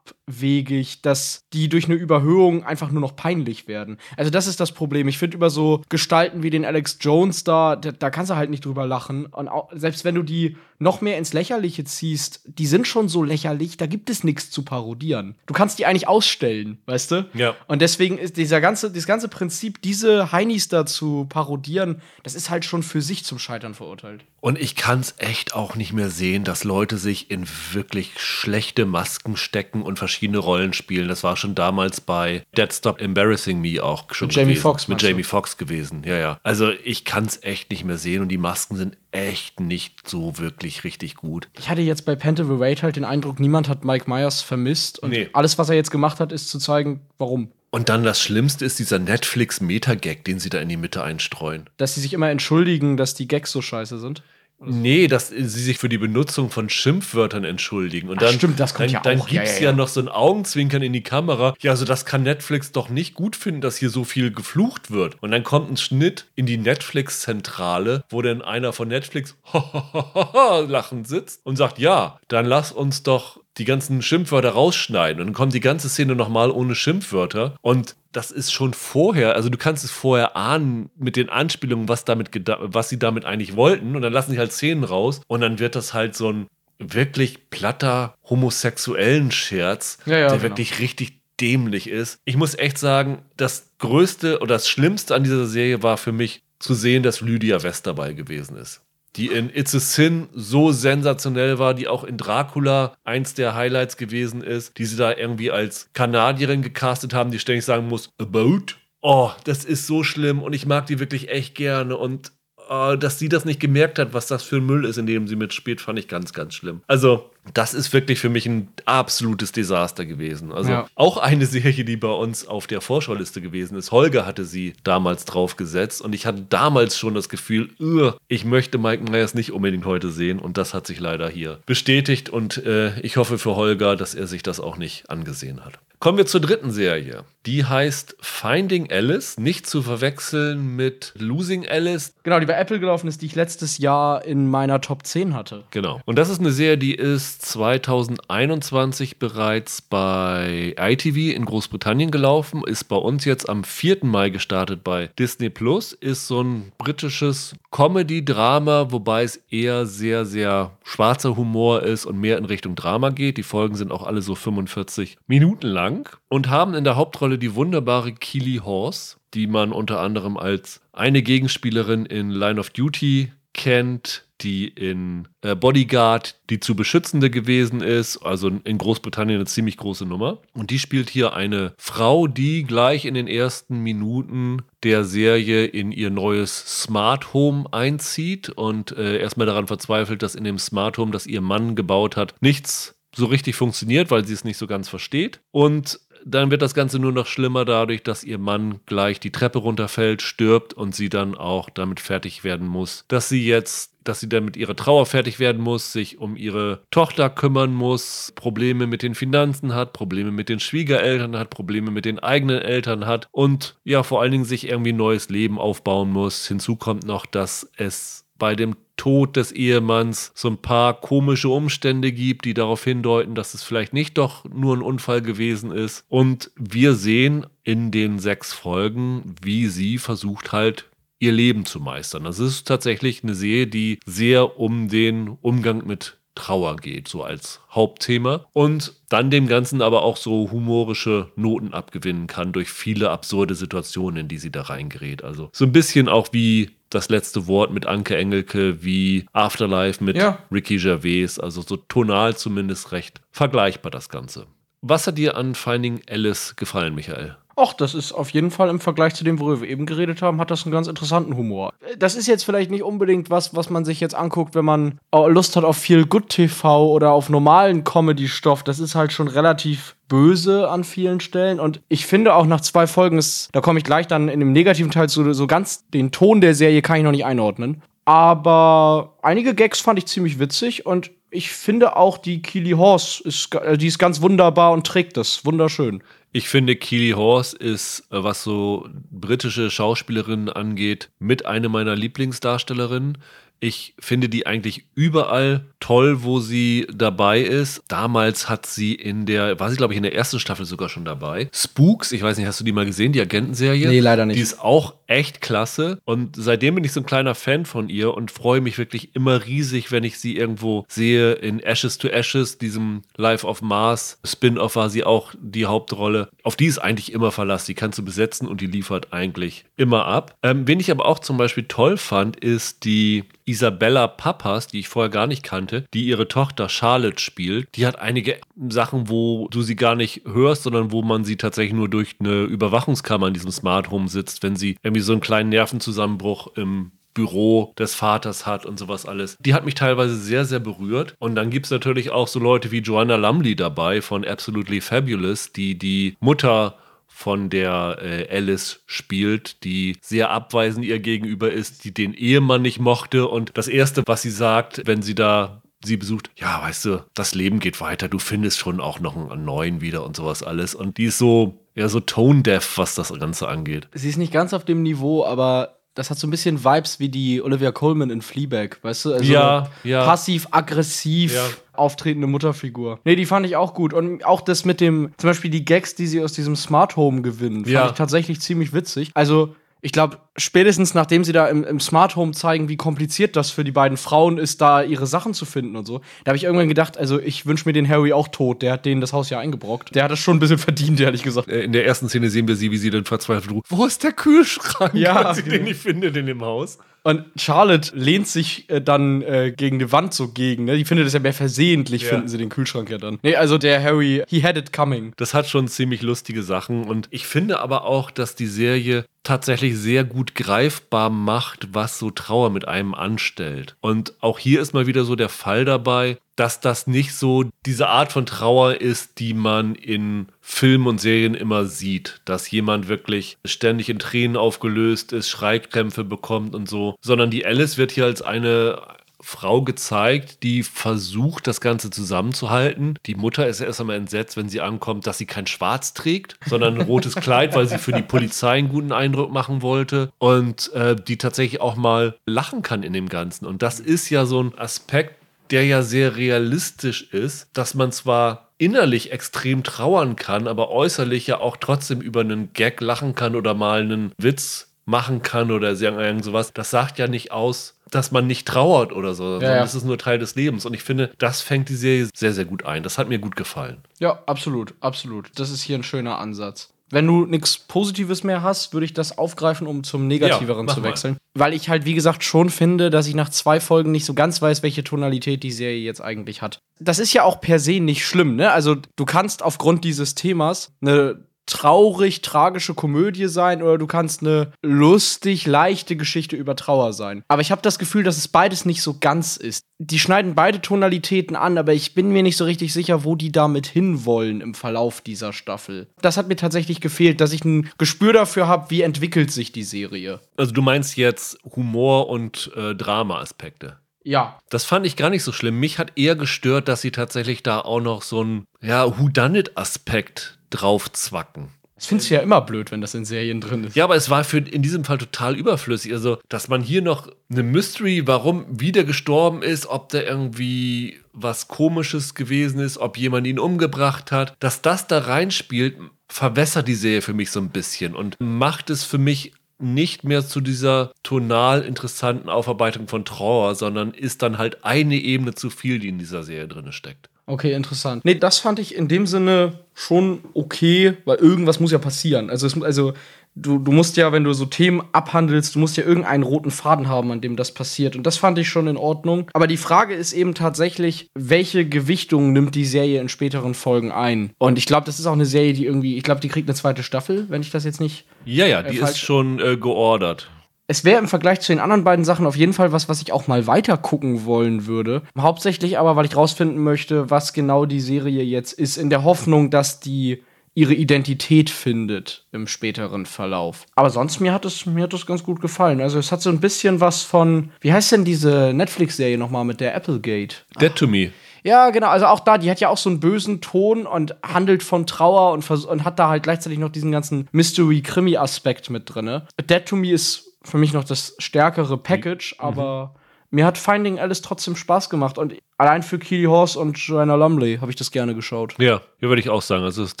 abwegig, dass die durch eine Überhöhung einfach nur noch peinlich werden. Also das ist das Problem. Ich finde über so Gestalten wie den Alex Jones da, da, da kannst du halt nicht drüber lachen. Und auch, selbst wenn du die noch mehr ins Lächerliche ziehst, die sind schon so lächerlich, da gibt es nichts zu parodieren. Du kannst die eigentlich ausstellen, weißt du? Ja. Und deswegen ist dieser ganze, dieses ganze Prinzip, diese Heinis da zu parodieren, das ist halt schon für sich zum Scheitern verurteilt. Und ich kann es echt auch nicht mehr sehen, dass Leute sich in wirklich schlechte Masken stecken und verschiedene Rollen spielen. Das war schon damals bei Dead Stop Embarrassing Me auch schon Mit Jamie. Foxx, Mit? Jamie Foxx gewesen, ja, ja. Also ich kann es echt nicht mehr sehen und die Masken sind echt nicht so wirklich richtig gut. Ich hatte jetzt bei Penta the Raid halt den Eindruck, niemand hat Mike Myers vermisst. Und Nee. alles, was er jetzt gemacht hat, ist zu zeigen, warum. Und dann das Schlimmste ist dieser Netflix-Meta-Gag, den sie da in die Mitte einstreuen. Dass sie sich immer entschuldigen, dass die Gags so scheiße sind. Nee, dass sie sich für die Benutzung von Schimpfwörtern entschuldigen. Und Ach, dann, stimmt, das kommt dann, ja dann auch. Ja, gibt's ja, ja, ja. noch so ein Augenzwinkern in die Kamera. Ja, also das kann Netflix doch nicht gut finden, dass hier so viel geflucht wird. Und dann kommt ein Schnitt in die Netflix-Zentrale, wo dann einer von Netflix lachend sitzt und sagt, ja, dann lass uns doch die ganzen Schimpfwörter rausschneiden. Und dann kommt die ganze Szene nochmal ohne Schimpfwörter. Und das ist schon vorher, also du kannst es vorher ahnen mit den Anspielungen, was, damit was sie damit eigentlich wollten. Und dann lassen sie halt Szenen raus. Und dann wird das halt so ein wirklich platter homosexuellen Scherz, Ja, ja, der genau. wirklich richtig dämlich ist. Ich muss echt sagen, das Größte oder das Schlimmste an dieser Serie war für mich zu sehen, dass Lydia West dabei gewesen ist. Die in It's a Sin so sensationell war, die auch in Dracula eins der Highlights gewesen ist, die sie da irgendwie als Kanadierin gecastet haben, die ständig sagen muss, about? Oh, das ist so schlimm und ich mag die wirklich echt gerne und dass sie das nicht gemerkt hat, was das für ein Müll ist, in dem sie mitspielt, fand ich ganz, ganz schlimm. Also, das ist wirklich für mich ein absolutes Desaster gewesen. Also, Ja. auch eine Serie, die bei uns auf der Vorschauliste gewesen ist. Holger hatte sie damals draufgesetzt und ich hatte damals schon das Gefühl, "Ugh, ich möchte Mike Myers nicht unbedingt heute sehen und das hat sich leider hier bestätigt und äh, ich hoffe für Holger, dass er sich das auch nicht angesehen hat. Kommen wir zur dritten Serie. Die heißt Finding Alice, nicht zu verwechseln mit Losing Alice. Genau, die bei Apple gelaufen ist, die ich letztes Jahr in meiner Top 10 hatte. Genau. Und das ist eine Serie, die ist 2021 bereits bei ITV in Großbritannien gelaufen, ist bei uns jetzt am 4. Mai gestartet bei Disney Plus, ist so ein britisches Comedy-Drama, wobei es eher sehr, sehr schwarzer Humor ist und mehr in Richtung Drama geht. Die Folgen sind auch alle so 45 Minuten lang und haben in der Hauptrolle die wunderbare Keely Horse, die man unter anderem als eine Gegenspielerin in Line of Duty kennt, die in äh, Bodyguard die zu beschützende gewesen ist, also in Großbritannien eine ziemlich große Nummer. Und die spielt hier eine Frau, die gleich in den ersten Minuten der Serie in ihr neues Smart Home einzieht und äh, erstmal daran verzweifelt, dass in dem Smart Home, das ihr Mann gebaut hat, nichts so richtig funktioniert, weil sie es nicht so ganz versteht. Und dann wird das Ganze nur noch schlimmer dadurch, dass ihr Mann gleich die Treppe runterfällt, stirbt und sie dann auch damit fertig werden muss, dass sie jetzt, dass sie dann mit ihrer Trauer fertig werden muss, sich um ihre Tochter kümmern muss, Probleme mit den Finanzen hat, Probleme mit den Schwiegereltern hat, Probleme mit den eigenen Eltern hat und ja, vor allen Dingen sich irgendwie ein neues Leben aufbauen muss. Hinzu kommt noch, dass es bei dem Tod des Ehemanns so ein paar komische Umstände gibt, die darauf hindeuten, dass es vielleicht nicht doch nur ein Unfall gewesen ist. Und wir sehen in den sechs Folgen, wie sie versucht halt ihr Leben zu meistern. Das ist tatsächlich eine Serie, die sehr um den Umgang mit Trauer geht, so als Hauptthema. Und dann dem Ganzen aber auch so humorische Noten abgewinnen kann durch viele absurde Situationen, in die sie da reingerät. Also so ein bisschen auch wie das letzte Wort mit Anke Engelke, wie Afterlife mit Ja. Ricky Gervais. Also so tonal zumindest recht vergleichbar das Ganze. Was hat dir an Finding Alice gefallen, Michael? Ach, das ist auf jeden Fall im Vergleich zu dem, worüber wir eben geredet haben, hat das einen ganz interessanten Humor. Das ist jetzt vielleicht nicht unbedingt was, was man sich jetzt anguckt, wenn man Lust hat auf viel Good TV oder auf normalen Comedy-Stoff. Das ist halt schon relativ böse an vielen Stellen. Und ich finde auch nach zwei Folgen ist, da komme ich gleich dann in dem negativen Teil zu, so ganz den Ton der Serie kann ich noch nicht einordnen. Aber einige Gags fand ich ziemlich witzig und ich finde auch die Keely Horse ist, äh, die ist ganz wunderbar und trägt das wunderschön. Ich finde, Keely Horse ist, äh, was so britische Schauspielerinnen angeht, mit eine meiner Lieblingsdarstellerinnen. Ich finde die eigentlich überall toll, wo sie dabei ist. Damals hat sie in der, war sie glaube ich in der ersten Staffel sogar schon dabei. Spooks, ich weiß nicht, hast du die mal gesehen, die Agentenserie? Nee, leider nicht. Die ist auch echt klasse und seitdem bin ich so ein kleiner Fan von ihr und freue mich wirklich immer riesig, wenn ich sie irgendwo sehe in Ashes to Ashes, diesem Life of Mars Spin-off war sie auch die Hauptrolle. Auf die ist eigentlich immer Verlass, die kannst du besetzen und die liefert eigentlich immer ab. Ähm, wen ich aber auch zum Beispiel toll fand, ist die Isabella Pappas, die ich vorher gar nicht kannte, die ihre Tochter Charlotte spielt. Die hat einige Sachen, wo du sie gar nicht hörst, sondern wo man sie tatsächlich nur durch eine Überwachungskammer in diesem Smart Home sitzt, wenn sie irgendwie so einen kleinen Nervenzusammenbruch im Büro des Vaters hat und sowas alles. Die hat mich teilweise sehr, sehr berührt. Und dann gibt es natürlich auch so Leute wie Joanna Lumley dabei von Absolutely Fabulous, die die Mutter von der äh, Alice spielt, die sehr abweisend ihr gegenüber ist, die den Ehemann nicht mochte. Und das Erste, was sie sagt, wenn sie da sie besucht, ja, weißt du, das Leben geht weiter, du findest schon auch noch einen neuen wieder und sowas alles. Und die ist so, ja, so tone-deaf, was das Ganze angeht. Sie ist nicht ganz auf dem Niveau, aber das hat so ein bisschen Vibes wie die Olivia Colman in Fleabag, weißt du? Also ja, ja. Passiv-aggressiv. Ja auftretende Mutterfigur. Nee, die fand ich auch gut. Und auch das mit dem, zum Beispiel die Gags, die sie aus diesem Smart Home gewinnen, fand ja. ich tatsächlich ziemlich witzig. Also, ich glaube, spätestens nachdem sie da im, im, Smart Home zeigen, wie kompliziert das für die beiden Frauen ist, da ihre Sachen zu finden und so, da habe ich irgendwann gedacht, also ich wünsche mir den Harry auch tot. Der hat denen das Haus ja eingebrockt. Der hat das schon ein bisschen verdient, ehrlich gesagt. Äh, in der ersten Szene sehen wir sie, wie sie dann verzweifelt ruft: Wo ist der Kühlschrank? Ja, sie den nicht findet in dem Haus. Und Charlotte lehnt sich äh, dann äh, gegen die Wand so gegen. Ne? Die findet es ja mehr versehentlich, ja. finden sie den Kühlschrank ja dann. Nee, also der Harry, he had it coming. Das hat schon ziemlich lustige Sachen. Und ich finde aber auch, dass die Serie tatsächlich sehr gut greifbar macht, was so Trauer mit einem anstellt. Und auch hier ist mal wieder so der Fall dabei, dass das nicht so diese Art von Trauer ist, die man in Filmen und Serien immer sieht, dass jemand wirklich ständig in Tränen aufgelöst ist, Schreikrämpfe bekommt und so, sondern die Alice wird hier als eine Frau gezeigt, die versucht, das Ganze zusammenzuhalten. Die Mutter ist erst einmal entsetzt, wenn sie ankommt, dass sie kein Schwarz trägt, sondern ein rotes Kleid, weil sie für die Polizei einen guten Eindruck machen wollte. Und äh, die tatsächlich auch mal lachen kann in dem Ganzen. Und das ist ja so ein Aspekt, der ja sehr realistisch ist, dass man zwar innerlich extrem trauern kann, aber äußerlich ja auch trotzdem über einen Gag lachen kann oder mal einen Witz machen kann oder irgend sowas. Das sagt ja nicht aus, dass man nicht trauert oder so, sondern ja. das ist nur Teil des Lebens. Und ich finde, das fängt die Serie sehr, sehr gut ein. Das hat mir gut gefallen. Ja, absolut, absolut. Das ist hier ein schöner Ansatz. Wenn du nichts Positives mehr hast, würde ich das aufgreifen, um zum Negativeren ja, zu wechseln. Mal. Weil ich halt, wie gesagt, schon finde, dass ich nach zwei Folgen nicht so ganz weiß, welche Tonalität die Serie jetzt eigentlich hat. Das ist ja auch per se nicht schlimm, ne? Also, du kannst aufgrund dieses Themas eine traurig, tragische Komödie sein oder du kannst eine lustig, leichte Geschichte über Trauer sein. Aber ich habe das Gefühl, dass es beides nicht so ganz ist. Die schneiden beide Tonalitäten an, aber ich bin mir nicht so richtig sicher, wo die damit hinwollen im Verlauf dieser Staffel. Das hat mir tatsächlich gefehlt, dass ich ein Gespür dafür habe, wie entwickelt sich die Serie. Also du meinst jetzt Humor und äh, Drama-Aspekte? Ja. Das fand ich gar nicht so schlimm. Mich hat eher gestört, dass sie tatsächlich da auch noch so einen ja, Whodunit-Aspekt draufzwacken. Das findest du ja immer blöd, wenn das in Serien drin ist. Ja, aber es war für in diesem Fall total überflüssig. Also, dass man hier noch eine Mystery, warum wieder gestorben ist, ob da irgendwie was Komisches gewesen ist, ob jemand ihn umgebracht hat, dass das da reinspielt, verwässert die Serie für mich so ein bisschen und macht es für mich nicht mehr zu dieser tonal interessanten Aufarbeitung von Trauer, sondern ist dann halt eine Ebene zu viel, die in dieser Serie drin steckt. Okay, interessant. Nee, das fand ich in dem Sinne schon okay, weil irgendwas muss ja passieren. Also, es, also du, du musst ja, wenn du so Themen abhandelst, du musst ja irgendeinen roten Faden haben, an dem das passiert. Und das fand ich schon in Ordnung. Aber die Frage ist eben tatsächlich, welche Gewichtung nimmt die Serie in späteren Folgen ein? Und ich glaube, das ist auch eine Serie, die irgendwie, ich glaube, die kriegt eine zweite Staffel, wenn ich das jetzt nicht. Ja, ja, die ist schon äh, geordert es wäre im Vergleich zu den anderen beiden Sachen auf jeden Fall was, was ich auch mal weiter gucken wollen würde. Hauptsächlich aber, weil ich rausfinden möchte, was genau die Serie jetzt ist, in der Hoffnung, dass die ihre Identität findet im späteren Verlauf. Aber sonst mir hat es mir hat es ganz gut gefallen. Also es hat so ein bisschen was von wie heißt denn diese Netflix Serie nochmal mit der Applegate? Dead to Me. Ja, genau. Also auch da, die hat ja auch so einen bösen Ton und handelt von Trauer und, und hat da halt gleichzeitig noch diesen ganzen Mystery-Krimi-Aspekt mit drin. Dead to Me ist für mich noch das stärkere Package, mhm. aber mir hat Finding Alice trotzdem Spaß gemacht und allein für Keely Horse und Joanna Lumley habe ich das gerne geschaut. Ja, hier würde ich auch sagen, also es ist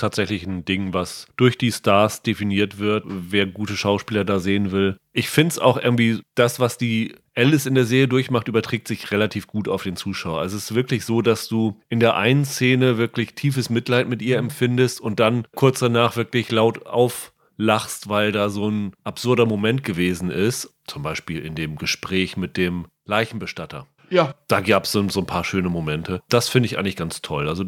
tatsächlich ein Ding, was durch die Stars definiert wird, wer gute Schauspieler da sehen will. Ich finde es auch irgendwie, das, was die Alice in der Serie durchmacht, überträgt sich relativ gut auf den Zuschauer. Also es ist wirklich so, dass du in der einen Szene wirklich tiefes Mitleid mit ihr empfindest und dann kurz danach wirklich laut auf lachst, weil da so ein absurder Moment gewesen ist. Zum Beispiel in dem Gespräch mit dem Leichenbestatter. Ja. Da gab es so, so, ein paar schöne Momente. Das finde ich eigentlich ganz toll. Also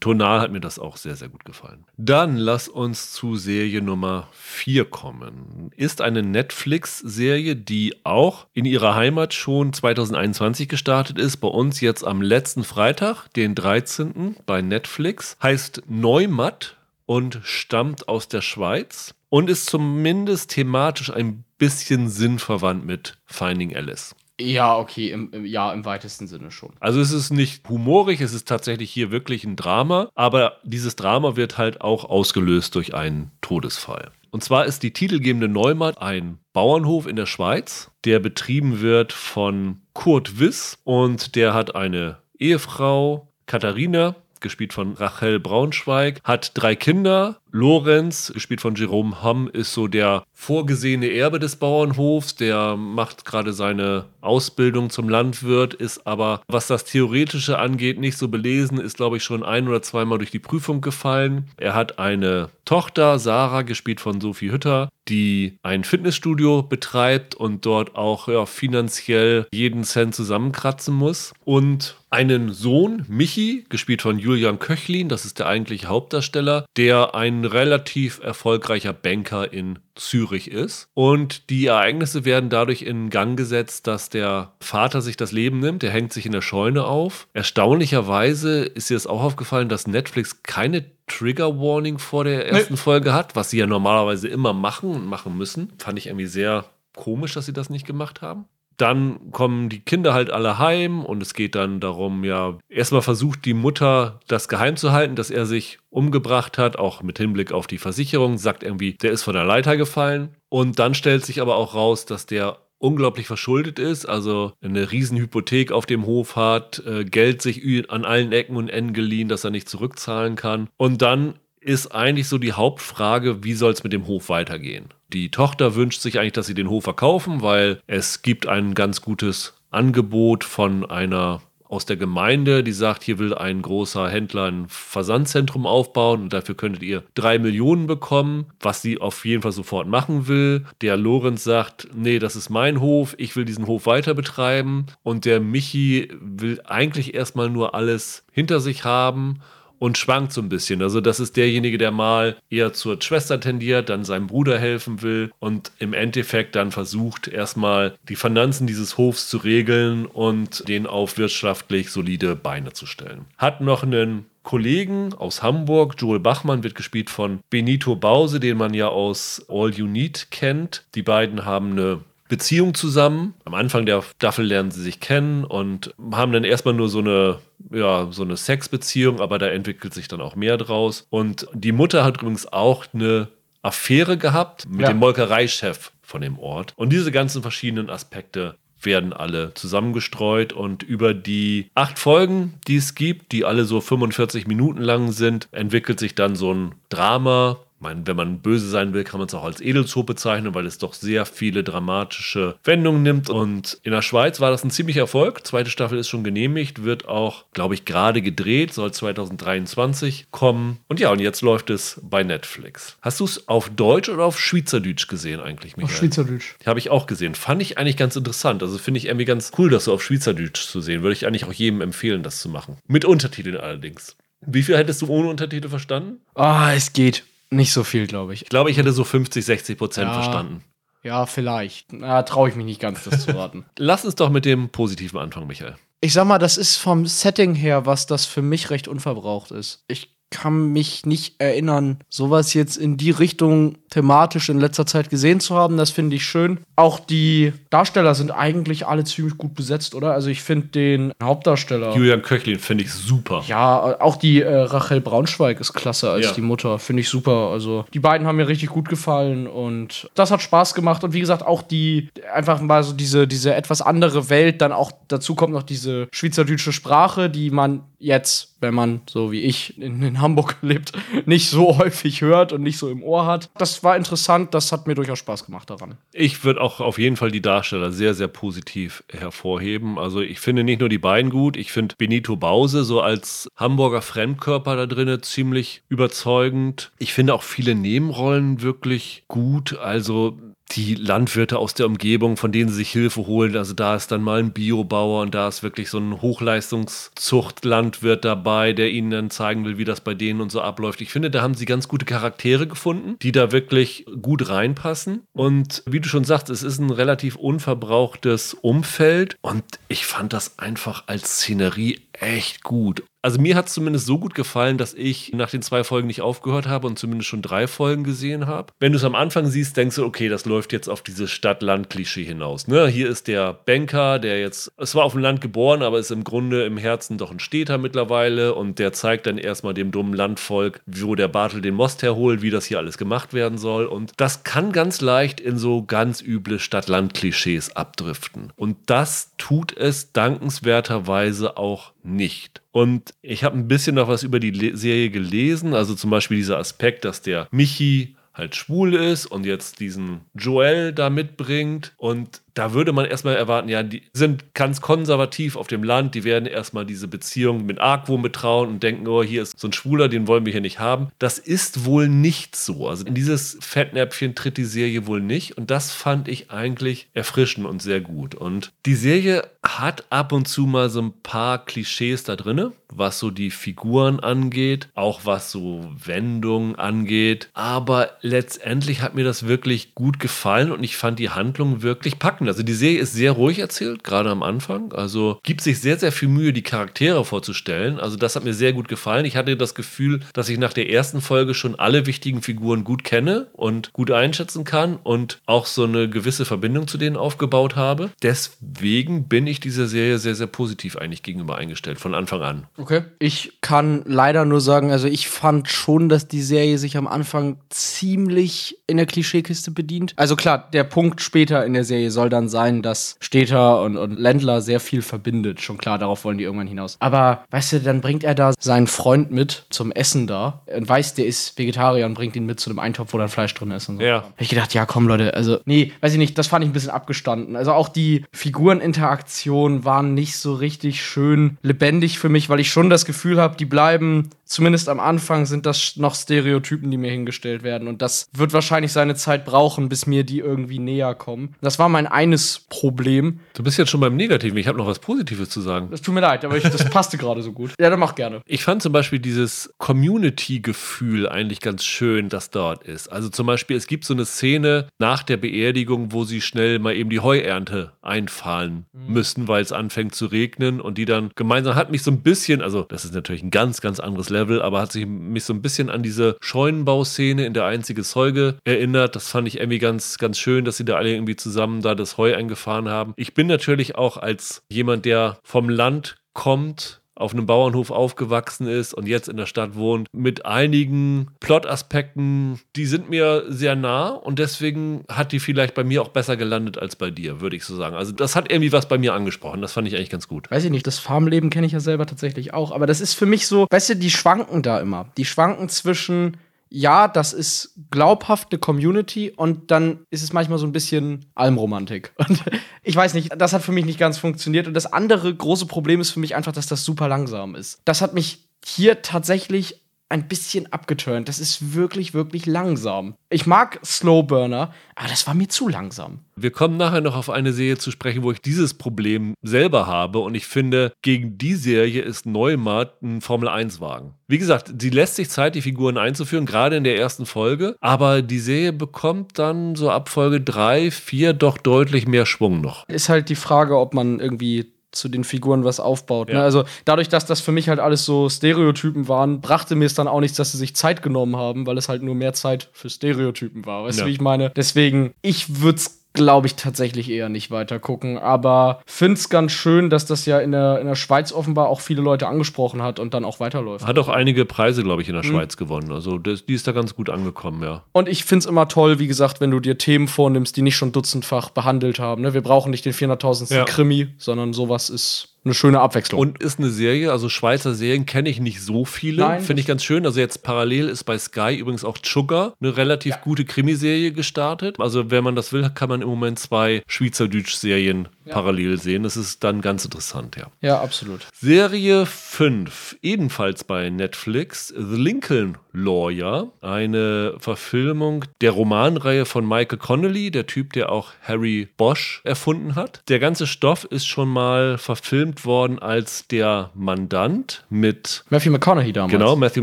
tonal hat mir das auch sehr, sehr gut gefallen. Dann lass uns zu Serie Nummer 4 kommen. Ist eine Netflix-Serie, die auch in ihrer Heimat schon 2021 gestartet ist. Bei uns jetzt am letzten Freitag, den 13. bei Netflix. Heißt Neumatt und stammt aus der Schweiz und ist zumindest thematisch ein bisschen sinnverwandt mit Finding Alice. Ja, okay, im, ja, im weitesten Sinne schon. Also es ist nicht humorig, es ist tatsächlich hier wirklich ein Drama, aber dieses Drama wird halt auch ausgelöst durch einen Todesfall. Und zwar ist die titelgebende Neumatt ein Bauernhof in der Schweiz, der betrieben wird von Kurt Wiss und der hat eine Ehefrau, Katharina, gespielt von Rachel Braunschweig, hat drei Kinder. Lorenz, gespielt von Jerome Hamm, ist so der vorgesehene Erbe des Bauernhofs. Der macht gerade seine Ausbildung zum Landwirt, ist aber, was das Theoretische angeht, nicht so belesen, ist, glaube ich, schon ein oder zweimal durch die Prüfung gefallen. Er hat eine Tochter, Sarah, gespielt von Sophie Hütter, die ein Fitnessstudio betreibt und dort auch ja, finanziell jeden Cent zusammenkratzen muss. Und einen Sohn, Michi, gespielt von Julian Köchlin, das ist der eigentliche Hauptdarsteller, der ein relativ erfolgreicher Banker in Zürich ist. Und die Ereignisse werden dadurch in Gang gesetzt, dass der Vater sich das Leben nimmt. Der hängt sich in der Scheune auf. Erstaunlicherweise ist dir das auch aufgefallen, dass Netflix keine Trigger Warning vor der ersten nee. Folge hat, was sie ja normalerweise immer machen und machen müssen. Fand ich irgendwie sehr komisch, dass sie das nicht gemacht haben dann kommen die Kinder halt alle heim und es geht dann darum, ja, erstmal versucht die Mutter das geheim zu halten, dass er sich umgebracht hat, auch mit Hinblick auf die Versicherung, sagt irgendwie, der ist von der Leiter gefallen. Und dann stellt sich aber auch raus, dass der unglaublich verschuldet ist, also eine Riesenhypothek auf dem Hof hat, äh, Geld sich an allen Ecken und Enden geliehen, dass er nicht zurückzahlen kann. Und dann ist eigentlich so die Hauptfrage, wie soll es mit dem Hof weitergehen? Die Tochter wünscht sich eigentlich, dass sie den Hof verkaufen, weil es gibt ein ganz gutes Angebot von einer aus der Gemeinde, die sagt, hier will ein großer Händler ein Versandzentrum aufbauen und dafür könntet ihr drei Millionen bekommen, was sie auf jeden Fall sofort machen will. Der Lorenz sagt, nee, das ist mein Hof, ich will diesen Hof weiter betreiben und der Michi will eigentlich erstmal nur alles hinter sich haben und schwankt so ein bisschen. Also das ist derjenige, der mal eher zur Schwester tendiert, dann seinem Bruder helfen will und im Endeffekt dann versucht, erstmal die Finanzen dieses Hofs zu regeln und den auf wirtschaftlich solide Beine zu stellen. Hat noch einen Kollegen aus Hamburg, Joel Bachmann, wird gespielt von Benito Bause, den man ja aus All You Need kennt. Die beiden haben eine Beziehung zusammen. Am Anfang der Staffel lernen sie sich kennen und haben dann erstmal nur so eine, ja, so eine Sexbeziehung, aber da entwickelt sich dann auch mehr draus. Und die Mutter hat übrigens auch eine Affäre gehabt mit ja. dem Molkereichef von dem Ort. Und diese ganzen verschiedenen Aspekte werden alle zusammengestreut und über die acht Folgen, die es gibt, die alle so 45 Minuten lang sind, entwickelt sich dann so ein Drama meine, wenn man böse sein will, kann man es auch als Edelzoo bezeichnen, weil es doch sehr viele dramatische Wendungen nimmt. Und in der Schweiz war das ein ziemlicher Erfolg. Zweite Staffel ist schon genehmigt, wird auch, glaube ich, gerade gedreht, soll 2023 kommen. Und ja, und jetzt läuft es bei Netflix. Hast du es auf Deutsch oder auf Schweizerdeutsch gesehen eigentlich, Michael? Auf Schweizerdeutsch. Habe ich auch gesehen. Fand ich eigentlich ganz interessant. Also finde ich irgendwie ganz cool, das so auf Schweizerdeutsch zu sehen. Würde ich eigentlich auch jedem empfehlen, das zu machen. Mit Untertiteln allerdings. Wie viel hättest du ohne Untertitel verstanden? Ah, es geht. Nicht so viel, glaube ich. Ich glaube, ich hätte so 50, 60 Prozent ja, verstanden. Ja, vielleicht. Da traue ich mich nicht ganz, das zu raten. Lass uns doch mit dem positiven anfangen, Michael. Ich sag mal, das ist vom Setting her, was das für mich recht unverbraucht ist. Ich kann mich nicht erinnern, sowas jetzt in die Richtung thematisch in letzter Zeit gesehen zu haben. Das finde ich schön. Auch die Darsteller sind eigentlich alle ziemlich gut besetzt, oder? Also ich finde den Hauptdarsteller. Julian Köchlin finde ich super. Ja, auch die äh, Rachel Braunschweig ist klasse als ja. die Mutter. Finde ich super. Also die beiden haben mir richtig gut gefallen und das hat Spaß gemacht. Und wie gesagt, auch die einfach mal so diese, diese etwas andere Welt. Dann auch dazu kommt noch diese schweizerdeutsche Sprache, die man jetzt, wenn man so wie ich in, in Hamburg lebt, nicht so häufig hört und nicht so im Ohr hat. Das war interessant, das hat mir durchaus Spaß gemacht daran. Ich würde auch auf jeden Fall die Darsteller sehr, sehr positiv hervorheben. Also ich finde nicht nur die beiden gut, ich finde Benito Bause so als Hamburger Fremdkörper da drinnen ziemlich überzeugend. Ich finde auch viele Nebenrollen wirklich gut. Also die Landwirte aus der Umgebung, von denen sie sich Hilfe holen. Also da ist dann mal ein Biobauer und da ist wirklich so ein Hochleistungszuchtlandwirt dabei, der ihnen dann zeigen will, wie das bei denen und so abläuft. Ich finde, da haben sie ganz gute Charaktere gefunden, die da wirklich gut reinpassen. Und wie du schon sagst, es ist ein relativ unverbrauchtes Umfeld und ich fand das einfach als Szenerie echt gut. Also mir hat es zumindest so gut gefallen, dass ich nach den zwei Folgen nicht aufgehört habe und zumindest schon drei Folgen gesehen habe. Wenn du es am Anfang siehst, denkst du, okay, das läuft jetzt auf dieses Stadt-Land-Klischee hinaus. Ne? Hier ist der Banker, der jetzt, es war auf dem Land geboren, aber ist im Grunde im Herzen doch ein Städter mittlerweile und der zeigt dann erstmal dem dummen Landvolk, wo der Bartel den Most herholt, wie das hier alles gemacht werden soll. Und das kann ganz leicht in so ganz üble Stadt-Land-Klischees abdriften. Und das tut es dankenswerterweise auch nicht. Und ich habe ein bisschen noch was über die Serie gelesen, also zum Beispiel dieser Aspekt, dass der Michi halt schwul ist und jetzt diesen Joel da mitbringt und da würde man erstmal erwarten, ja, die sind ganz konservativ auf dem Land, die werden erstmal diese Beziehung mit Argwohn betrauen und denken, oh, hier ist so ein Schwuler, den wollen wir hier nicht haben. Das ist wohl nicht so. Also in dieses Fettnäpfchen tritt die Serie wohl nicht und das fand ich eigentlich erfrischend und sehr gut. Und die Serie hat ab und zu mal so ein paar Klischees da drinne, was so die Figuren angeht, auch was so Wendungen angeht, aber letztendlich hat mir das wirklich gut gefallen und ich fand die Handlung wirklich packend packen. Also die Serie ist sehr ruhig erzählt, gerade am Anfang. Also gibt sich sehr, sehr viel Mühe, die Charaktere vorzustellen. Also das hat mir sehr gut gefallen. Ich hatte das Gefühl, dass ich nach der ersten Folge schon alle wichtigen Figuren gut kenne und gut einschätzen kann und auch so eine gewisse Verbindung zu denen aufgebaut habe. Deswegen bin ich dieser Serie sehr, sehr positiv eigentlich gegenüber eingestellt, von Anfang an. Okay. Ich kann leider nur sagen, also ich fand schon, dass die Serie sich am Anfang ziemlich in der Klischeekiste bedient. Also klar, der Punkt später in der Serie soll dann sein, dass Städter und, und Ländler sehr viel verbindet. Schon klar, darauf wollen die irgendwann hinaus. Aber weißt du, dann bringt er da seinen Freund mit zum Essen da und weiß, der ist Vegetarier und bringt ihn mit zu einem Eintopf, wo dann Fleisch drin ist. Und so. Ja. Hab ich gedacht, ja, komm, Leute, also, nee, weiß ich nicht, das fand ich ein bisschen abgestanden. Also auch die Figureninteraktionen waren nicht so richtig schön lebendig für mich, weil ich schon das Gefühl habe, die bleiben zumindest am Anfang sind das noch Stereotypen, die mir hingestellt werden. Und das wird wahrscheinlich seine Zeit brauchen, bis mir die irgendwie näher kommen. Das war mein eines Problem. Du bist jetzt schon beim Negativen. Ich habe noch was Positives zu sagen. Das tut mir leid, aber ich, das passte gerade so gut. Ja, dann mach gerne. Ich fand zum Beispiel dieses Community-Gefühl eigentlich ganz schön, das dort ist. Also zum Beispiel, es gibt so eine Szene nach der Beerdigung, wo sie schnell mal eben die Heuernte einfahren mhm. müssen, weil es anfängt zu regnen und die dann gemeinsam hat mich so ein bisschen, also das ist natürlich ein ganz, ganz anderes Level, Level, aber hat sich mich so ein bisschen an diese Scheunenbauszene in der einzige Zeuge erinnert. Das fand ich irgendwie ganz, ganz schön, dass sie da alle irgendwie zusammen da das Heu eingefahren haben. Ich bin natürlich auch als jemand, der vom Land kommt, auf einem Bauernhof aufgewachsen ist und jetzt in der Stadt wohnt, mit einigen Plot-Aspekten, die sind mir sehr nah und deswegen hat die vielleicht bei mir auch besser gelandet als bei dir, würde ich so sagen. Also das hat irgendwie was bei mir angesprochen, das fand ich eigentlich ganz gut. Weiß ich nicht, das Farmleben kenne ich ja selber tatsächlich auch, aber das ist für mich so, weißt du, die schwanken da immer. Die schwanken zwischen ja, das ist glaubhaft eine Community und dann ist es manchmal so ein bisschen Almromantik. Und ich weiß nicht, das hat für mich nicht ganz funktioniert. Und das andere große Problem ist für mich einfach, dass das super langsam ist. Das hat mich hier tatsächlich ein bisschen abgeturnt. Das ist wirklich, wirklich langsam. Ich mag Slowburner, aber das war mir zu langsam. Wir kommen nachher noch auf eine Serie zu sprechen, wo ich dieses Problem selber habe. Und ich finde, gegen die Serie ist Neumatt ein Formel-1-Wagen. Wie gesagt, sie lässt sich Zeit, die Figuren einzuführen, gerade in der ersten Folge. Aber die Serie bekommt dann so ab Folge 3, 4 doch deutlich mehr Schwung noch. Ist halt die Frage, ob man irgendwie zu den Figuren was aufbaut. Ne? Ja. Ne? Also dadurch, dass das für mich halt alles so Stereotypen waren, brachte mir es dann auch nichts, dass sie sich Zeit genommen haben, weil es halt nur mehr Zeit für Stereotypen war. Weißt Ja. du, wie ich meine? Deswegen, ich würde es glaube ich tatsächlich eher nicht weiter gucken, aber find's ganz schön, dass das ja in der, in der Schweiz offenbar auch viele Leute angesprochen hat und dann auch weiterläuft. Hat auch einige Preise, glaube ich, in der Schweiz gewonnen. Also das, die ist da ganz gut angekommen, ja. Und ich find's immer toll, wie gesagt, wenn du dir Themen vornimmst, die nicht schon dutzendfach behandelt haben. Ne? Wir brauchen nicht den 400.000. Ja. Krimi, sondern sowas ist eine schöne Abwechslung. Und ist eine Serie, also Schweizer Serien kenne ich nicht so viele. Finde ich ganz schön. Also jetzt parallel ist bei Sky übrigens auch Sugar, eine relativ gute Krimiserie gestartet. Also wenn man das will, kann man im Moment zwei Schweizerdeutsch-Serien parallel sehen. Das ist dann ganz interessant, ja. ja, absolut. Serie 5, ebenfalls bei Netflix, The Lincoln Lawyer, eine Verfilmung der Romanreihe von Michael Connolly, der Typ, der auch Harry Bosch erfunden hat. Der ganze Stoff ist schon mal verfilmt worden als der Mandant mit Matthew McConaughey damals. Genau, Matthew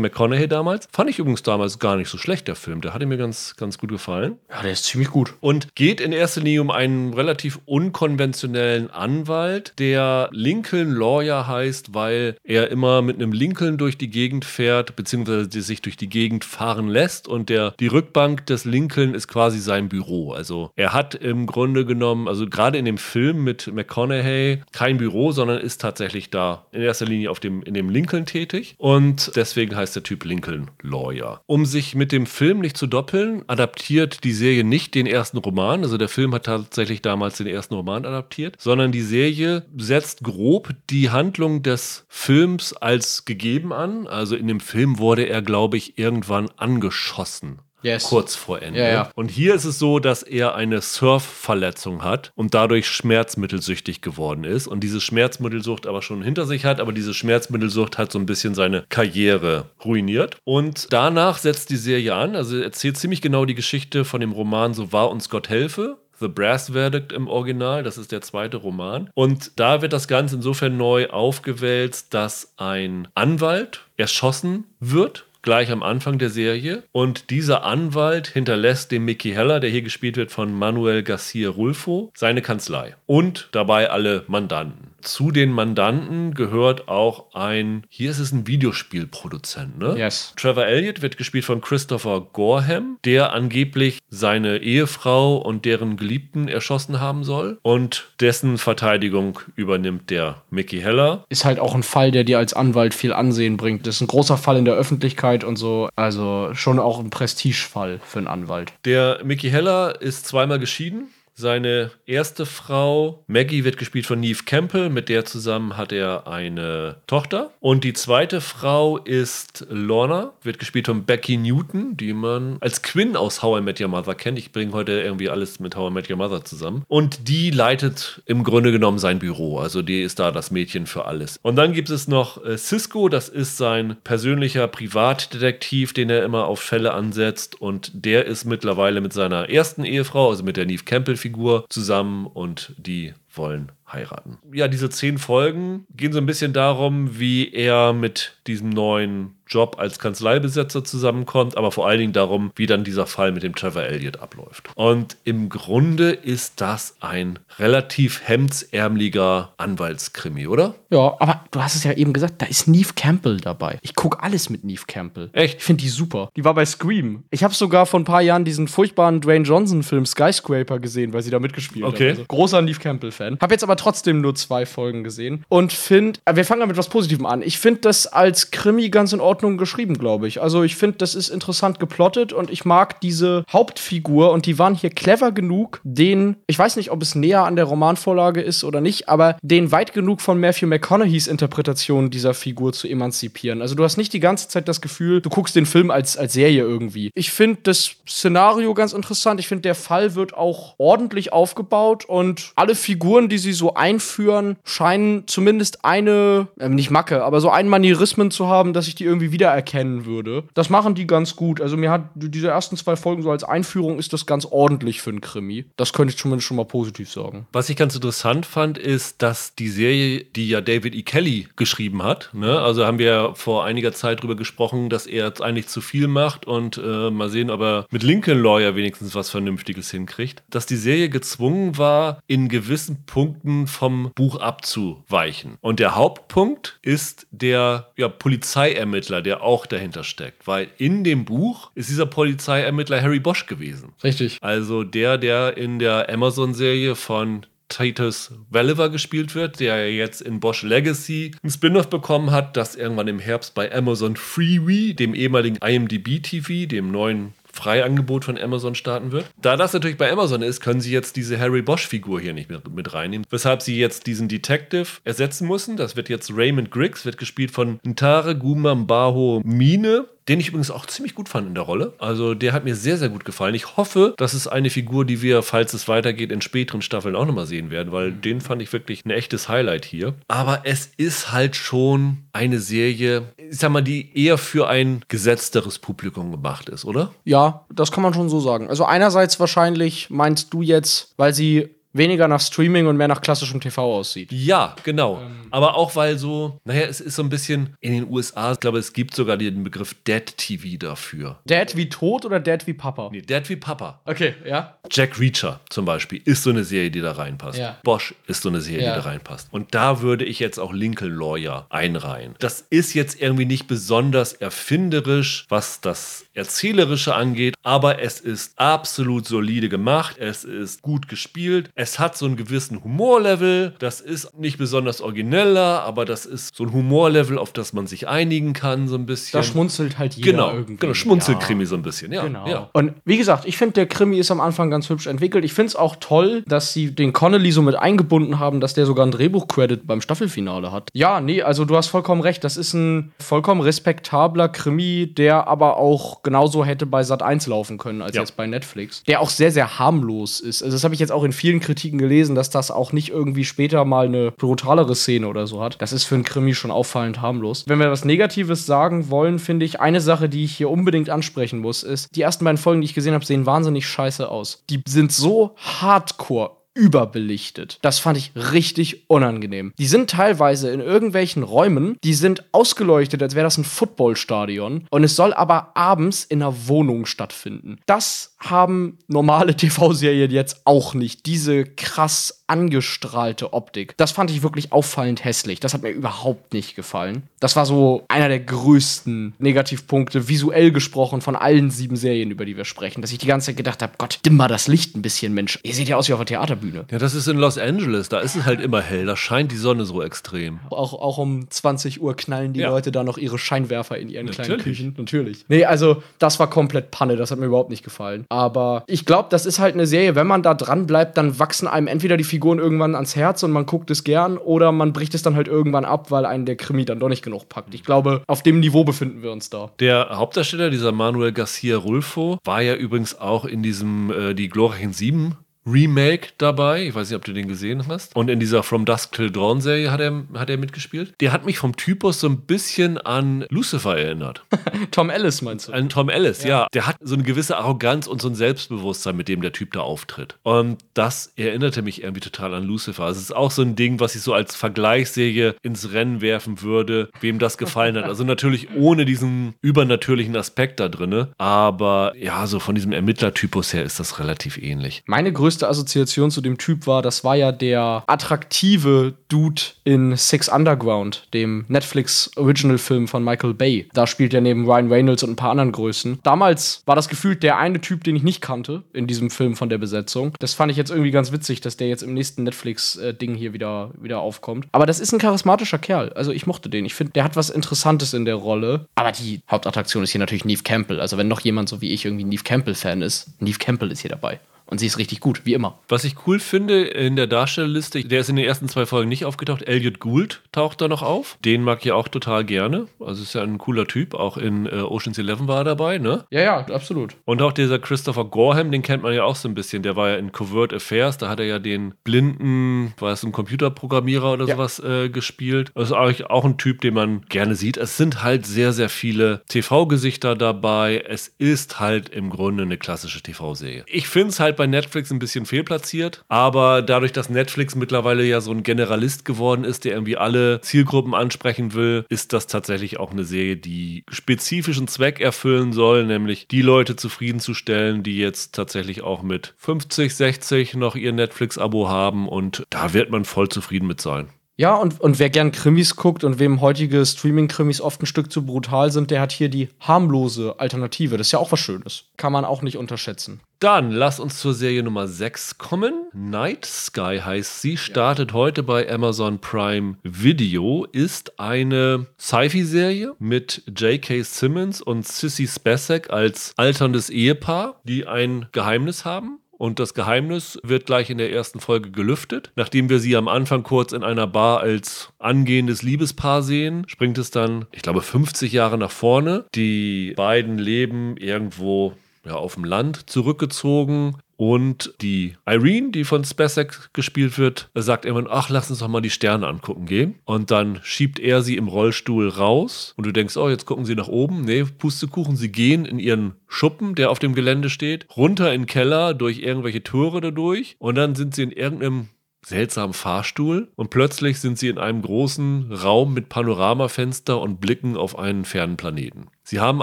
McConaughey damals. Fand ich übrigens damals gar nicht so schlecht, der Film. Der hatte mir ganz, ganz gut gefallen. Ja, der ist ziemlich gut. Und geht in erster Linie um einen relativ unkonventionellen Anwalt, der Lincoln Lawyer heißt, weil er immer mit einem Lincoln durch die Gegend fährt, beziehungsweise die sich durch die Gegend fahren lässt. Und der, die Rückbank des Lincoln ist quasi sein Büro. Also er hat im Grunde genommen, also gerade in dem Film mit McConaughey, kein Büro, sondern ist tatsächlich da in erster Linie auf dem, in dem Lincoln tätig. Und deswegen heißt der Typ Lincoln Lawyer. Um sich mit dem Film nicht zu doppeln, adaptiert die Serie nicht den ersten Roman. Also der Film hat tatsächlich damals den ersten Roman adaptiert, sondern die Serie setzt grob die Handlung des Films als gegeben an. Also in dem Film wurde er, glaube ich, irgendwann angeschossen. Yes. Kurz vor Ende. Ja, ja. Und hier ist es so, dass er eine Surfverletzung hat und dadurch schmerzmittelsüchtig geworden ist und diese Schmerzmittelsucht aber schon hinter sich hat, aber diese Schmerzmittelsucht hat so ein bisschen seine Karriere ruiniert. Und danach setzt die Serie an, also erzählt ziemlich genau die Geschichte von dem Roman So wahr uns Gott helfe. The Brass Verdict im Original, das ist der zweite Roman. Und da wird das Ganze insofern neu aufgewälzt, dass ein Anwalt erschossen wird gleich am Anfang der Serie. Und dieser Anwalt hinterlässt dem Mickey Heller, der hier gespielt wird von Manuel Garcia Rulfo, seine Kanzlei. Und dabei alle Mandanten. Zu den Mandanten gehört auch ein, hier ist es ein Videospielproduzent, ne? Yes. Trevor Elliott wird gespielt von Christopher Gorham, der angeblich seine Ehefrau und deren Geliebten erschossen haben soll. Und dessen Verteidigung übernimmt der Mickey Heller. Ist halt auch ein Fall, der dir als Anwalt viel Ansehen bringt. Das ist ein großer Fall in der Öffentlichkeit und so. Also schon auch ein Prestigefall für einen Anwalt. Der Mickey Heller ist zweimal geschieden. Seine erste Frau, Maggie, wird gespielt von Neve Campbell. Mit der zusammen hat er eine Tochter. Und die zweite Frau ist Lorna, wird gespielt von Becky Newton, die man als Quinn aus How I Met Your Mother kennt. Ich bringe heute irgendwie alles mit How I Met Your Mother zusammen. Und die leitet im Grunde genommen sein Büro. Also die ist da das Mädchen für alles. Und dann gibt es noch äh, Cisco, das ist sein persönlicher Privatdetektiv, den er immer auf Fälle ansetzt. Und der ist mittlerweile mit seiner ersten Ehefrau, also mit der Neve Campbell-Figur, zusammen und die wollen heiraten. Ja, diese zehn Folgen gehen so ein bisschen darum, wie er mit diesem neuen Job als Kanzleibesetzer zusammenkommt, aber vor allen Dingen darum, wie dann dieser Fall mit dem Trevor Elliott abläuft. Und im Grunde ist das ein relativ hemdsärmeliger Anwaltskrimi, oder? Ja, aber du hast es ja eben gesagt, da ist Neve Campbell dabei. Ich gucke alles mit Neve Campbell. Echt? Ich finde die super. Die war bei Scream. Ich habe sogar vor ein paar Jahren diesen furchtbaren Dwayne Johnson-Film Skyscraper gesehen, weil sie da mitgespielt Okay. hat. Also, großer Neve Campbell-Fan. Habe jetzt aber trotzdem nur zwei Folgen gesehen und finde, wir fangen mal mit was Positivem an. Ich finde das als Krimi ganz in Ordnung Ordnung geschrieben, glaube ich. Also ich finde, das ist interessant geplottet und ich mag diese Hauptfigur und die waren hier clever genug, den, ich weiß nicht, ob es näher an der Romanvorlage ist oder nicht, aber den weit genug von Matthew McConaughey's Interpretation dieser Figur zu emanzipieren. Also du hast nicht die ganze Zeit das Gefühl, du guckst den Film als, als Serie irgendwie. Ich finde das Szenario ganz interessant. Ich finde, der Fall wird auch ordentlich aufgebaut und alle Figuren, die sie so einführen, scheinen zumindest eine, äh, nicht Macke, aber so ein Manierismen zu haben, dass ich die irgendwie wiedererkennen würde. Das machen die ganz gut. Also mir hat diese ersten zwei Folgen so als Einführung ist das ganz ordentlich für einen Krimi. Das könnte ich zumindest schon mal positiv sagen. Was ich ganz interessant fand, ist, dass die Serie, die ja David E. Kelly geschrieben hat, ne? also haben wir ja vor einiger Zeit darüber gesprochen, dass er jetzt eigentlich zu viel macht und äh, mal sehen, ob er mit Lincoln Lawyer wenigstens was Vernünftiges hinkriegt, dass die Serie gezwungen war, in gewissen Punkten vom Buch abzuweichen. Und der Hauptpunkt ist der ja, Polizeiermittler, der auch dahinter steckt, weil in dem Buch ist dieser Polizeiermittler Harry Bosch gewesen. Richtig. Also der, der in der Amazon-Serie von Titus Welliver gespielt wird, der jetzt in Bosch Legacy ein Spin-off bekommen hat, das irgendwann im Herbst bei Amazon Freewee, dem ehemaligen IMDb TV, dem neuen Freiangebot von Amazon starten wird. Da das natürlich bei Amazon ist, können sie jetzt diese Harry Bosch-Figur hier nicht mit, mit reinnehmen. Weshalb sie jetzt diesen Detective ersetzen müssen. Das wird jetzt Raymond Griggs, wird gespielt von Ntare Gumambaho Mine den ich übrigens auch ziemlich gut fand in der Rolle. Also der hat mir sehr, sehr gut gefallen. Ich hoffe, das ist eine Figur, die wir, falls es weitergeht, in späteren Staffeln auch nochmal sehen werden, weil mhm. den fand ich wirklich ein echtes Highlight hier. Aber es ist halt schon eine Serie, ich sag mal, die eher für ein gesetzteres Publikum gemacht ist, oder? Ja, das kann man schon so sagen. Also einerseits wahrscheinlich meinst du jetzt, weil sie weniger nach Streaming und mehr nach klassischem TV aussieht. Ja, genau. Ähm. Aber auch weil so, naja, es ist so ein bisschen in den USA, ich glaube, es gibt sogar den Begriff Dead TV dafür. Dead wie tot oder Dead wie Papa? Nee, Dead wie Papa. Okay, ja. Jack Reacher zum Beispiel ist so eine Serie, die da reinpasst. Ja. Bosch ist so eine Serie, ja. die da reinpasst. Und da würde ich jetzt auch Lincoln Lawyer einreihen. Das ist jetzt irgendwie nicht besonders erfinderisch, was das Erzählerische angeht, aber es ist absolut solide gemacht. Es ist gut gespielt es hat so einen gewissen Humorlevel. Das ist nicht besonders origineller, aber das ist so ein Humorlevel, auf das man sich einigen kann, so ein bisschen. Da schmunzelt halt jeder genau, irgendwie. Genau, Schmunzelkrimi ja. so ein bisschen, ja. Genau. Ja. Und wie gesagt, ich finde, der Krimi ist am Anfang ganz hübsch entwickelt. Ich finde es auch toll, dass sie den Connolly so mit eingebunden haben, dass der sogar einen Drehbuch-Credit beim Staffelfinale hat. Ja, nee, also du hast vollkommen recht. Das ist ein vollkommen respektabler Krimi, der aber auch genauso hätte bei Sat 1 laufen können als ja. jetzt bei Netflix. Der auch sehr, sehr harmlos ist. Also, das habe ich jetzt auch in vielen Kritiken gelesen, dass das auch nicht irgendwie später mal eine brutalere Szene oder so hat. Das ist für einen Krimi schon auffallend harmlos. Wenn wir was Negatives sagen wollen, finde ich, eine Sache, die ich hier unbedingt ansprechen muss, ist, die ersten beiden Folgen, die ich gesehen habe, sehen wahnsinnig scheiße aus. Die sind so hardcore überbelichtet. Das fand ich richtig unangenehm. Die sind teilweise in irgendwelchen Räumen, die sind ausgeleuchtet, als wäre das ein Footballstadion. Und es soll aber abends in einer Wohnung stattfinden. Das haben normale TV-Serien jetzt auch nicht. Diese krass angestrahlte Optik. Das fand ich wirklich auffallend hässlich. Das hat mir überhaupt nicht gefallen. Das war so einer der größten Negativpunkte, visuell gesprochen, von allen sieben Serien, über die wir sprechen. Dass ich die ganze Zeit gedacht habe, Gott, dimm mal das Licht ein bisschen, Mensch. Ihr seht ja aus wie auf einer Theaterbühne. Ja, das ist in Los Angeles. Da ist es halt immer hell. Da scheint die Sonne so extrem. Auch, auch um 20 Uhr knallen die ja. Leute da noch ihre Scheinwerfer in ihren Natürlich. kleinen Küchen. Natürlich. Nee, also das war komplett Panne. Das hat mir überhaupt nicht gefallen. Aber ich glaube, das ist halt eine Serie, wenn man da dran bleibt, dann wachsen einem entweder die Figuren Figuren irgendwann ans Herz und man guckt es gern oder man bricht es dann halt irgendwann ab, weil einen der Krimi dann doch nicht genug packt. Ich glaube, auf dem Niveau befinden wir uns da. Der Hauptdarsteller, dieser Manuel Garcia Rulfo, war ja übrigens auch in diesem äh, Die glorreichen Sieben Remake dabei. Ich weiß nicht, ob du den gesehen hast. Und in dieser From Dusk Till Dawn Serie hat er, hat er mitgespielt. Der hat mich vom Typus so ein bisschen an Lucifer erinnert. Tom Ellis meinst du? An Tom Ellis, ja. ja. Der hat so eine gewisse Arroganz und so ein Selbstbewusstsein, mit dem der Typ da auftritt. Und das erinnerte mich irgendwie total an Lucifer. Also es ist auch so ein Ding, was ich so als Vergleichsserie ins Rennen werfen würde, wem das gefallen hat. Also natürlich ohne diesen übernatürlichen Aspekt da drin. Aber ja, so von diesem Ermittlertypus her ist das relativ ähnlich. Meine größte größte Assoziation zu dem Typ war, das war ja der attraktive Dude in Six Underground, dem Netflix Original Film von Michael Bay. Da spielt er neben Ryan Reynolds und ein paar anderen Größen. Damals war das gefühlt der eine Typ, den ich nicht kannte in diesem Film von der Besetzung. Das fand ich jetzt irgendwie ganz witzig, dass der jetzt im nächsten Netflix-Ding hier wieder, wieder aufkommt. Aber das ist ein charismatischer Kerl. Also ich mochte den. Ich finde, der hat was Interessantes in der Rolle. Aber die Hauptattraktion ist hier natürlich Neve Campbell. Also wenn noch jemand so wie ich irgendwie Neve Campbell-Fan ist, Neve Campbell ist hier dabei. Und sie ist richtig gut, wie immer. Was ich cool finde in der Darstellerliste, der ist in den ersten zwei Folgen nicht aufgetaucht. Elliot Gould taucht da noch auf. Den mag ich auch total gerne. Also ist ja ein cooler Typ. Auch in äh, Ocean's Eleven war er dabei, ne? Ja, ja, absolut. Und auch dieser Christopher Gorham, den kennt man ja auch so ein bisschen. Der war ja in Covert Affairs. Da hat er ja den blinden, war es ein Computerprogrammierer oder ja. sowas äh, gespielt. Das ist eigentlich auch ein Typ, den man gerne sieht. Es sind halt sehr, sehr viele TV-Gesichter dabei. Es ist halt im Grunde eine klassische TV-Serie. Ich finde es halt bei Netflix ein bisschen fehlplatziert, aber dadurch, dass Netflix mittlerweile ja so ein Generalist geworden ist, der irgendwie alle Zielgruppen ansprechen will, ist das tatsächlich auch eine Serie, die spezifischen Zweck erfüllen soll, nämlich die Leute zufriedenzustellen, die jetzt tatsächlich auch mit 50, 60 noch ihr Netflix-Abo haben und da wird man voll zufrieden mit sein. Ja, und, und wer gern Krimis guckt und wem heutige Streaming-Krimis oft ein Stück zu brutal sind, der hat hier die harmlose Alternative. Das ist ja auch was Schönes. Kann man auch nicht unterschätzen. Dann lass uns zur Serie Nummer 6 kommen. Night Sky heißt sie, startet ja. heute bei Amazon Prime Video, ist eine Sci-Fi-Serie mit J.K. Simmons und Sissy Spacek als alterndes Ehepaar, die ein Geheimnis haben und das Geheimnis wird gleich in der ersten Folge gelüftet. Nachdem wir sie am Anfang kurz in einer Bar als angehendes Liebespaar sehen, springt es dann, ich glaube, 50 Jahre nach vorne. Die beiden leben irgendwo ja, auf dem Land zurückgezogen und die Irene, die von Spacek gespielt wird, sagt immer, ach, lass uns doch mal die Sterne angucken gehen. Und dann schiebt er sie im Rollstuhl raus. Und du denkst, oh, jetzt gucken sie nach oben. Nee, Pustekuchen, sie gehen in ihren Schuppen, der auf dem Gelände steht, runter in den Keller, durch irgendwelche Tore dadurch. Und dann sind sie in irgendeinem seltsamen Fahrstuhl und plötzlich sind sie in einem großen Raum mit Panoramafenster und blicken auf einen fernen Planeten. Sie haben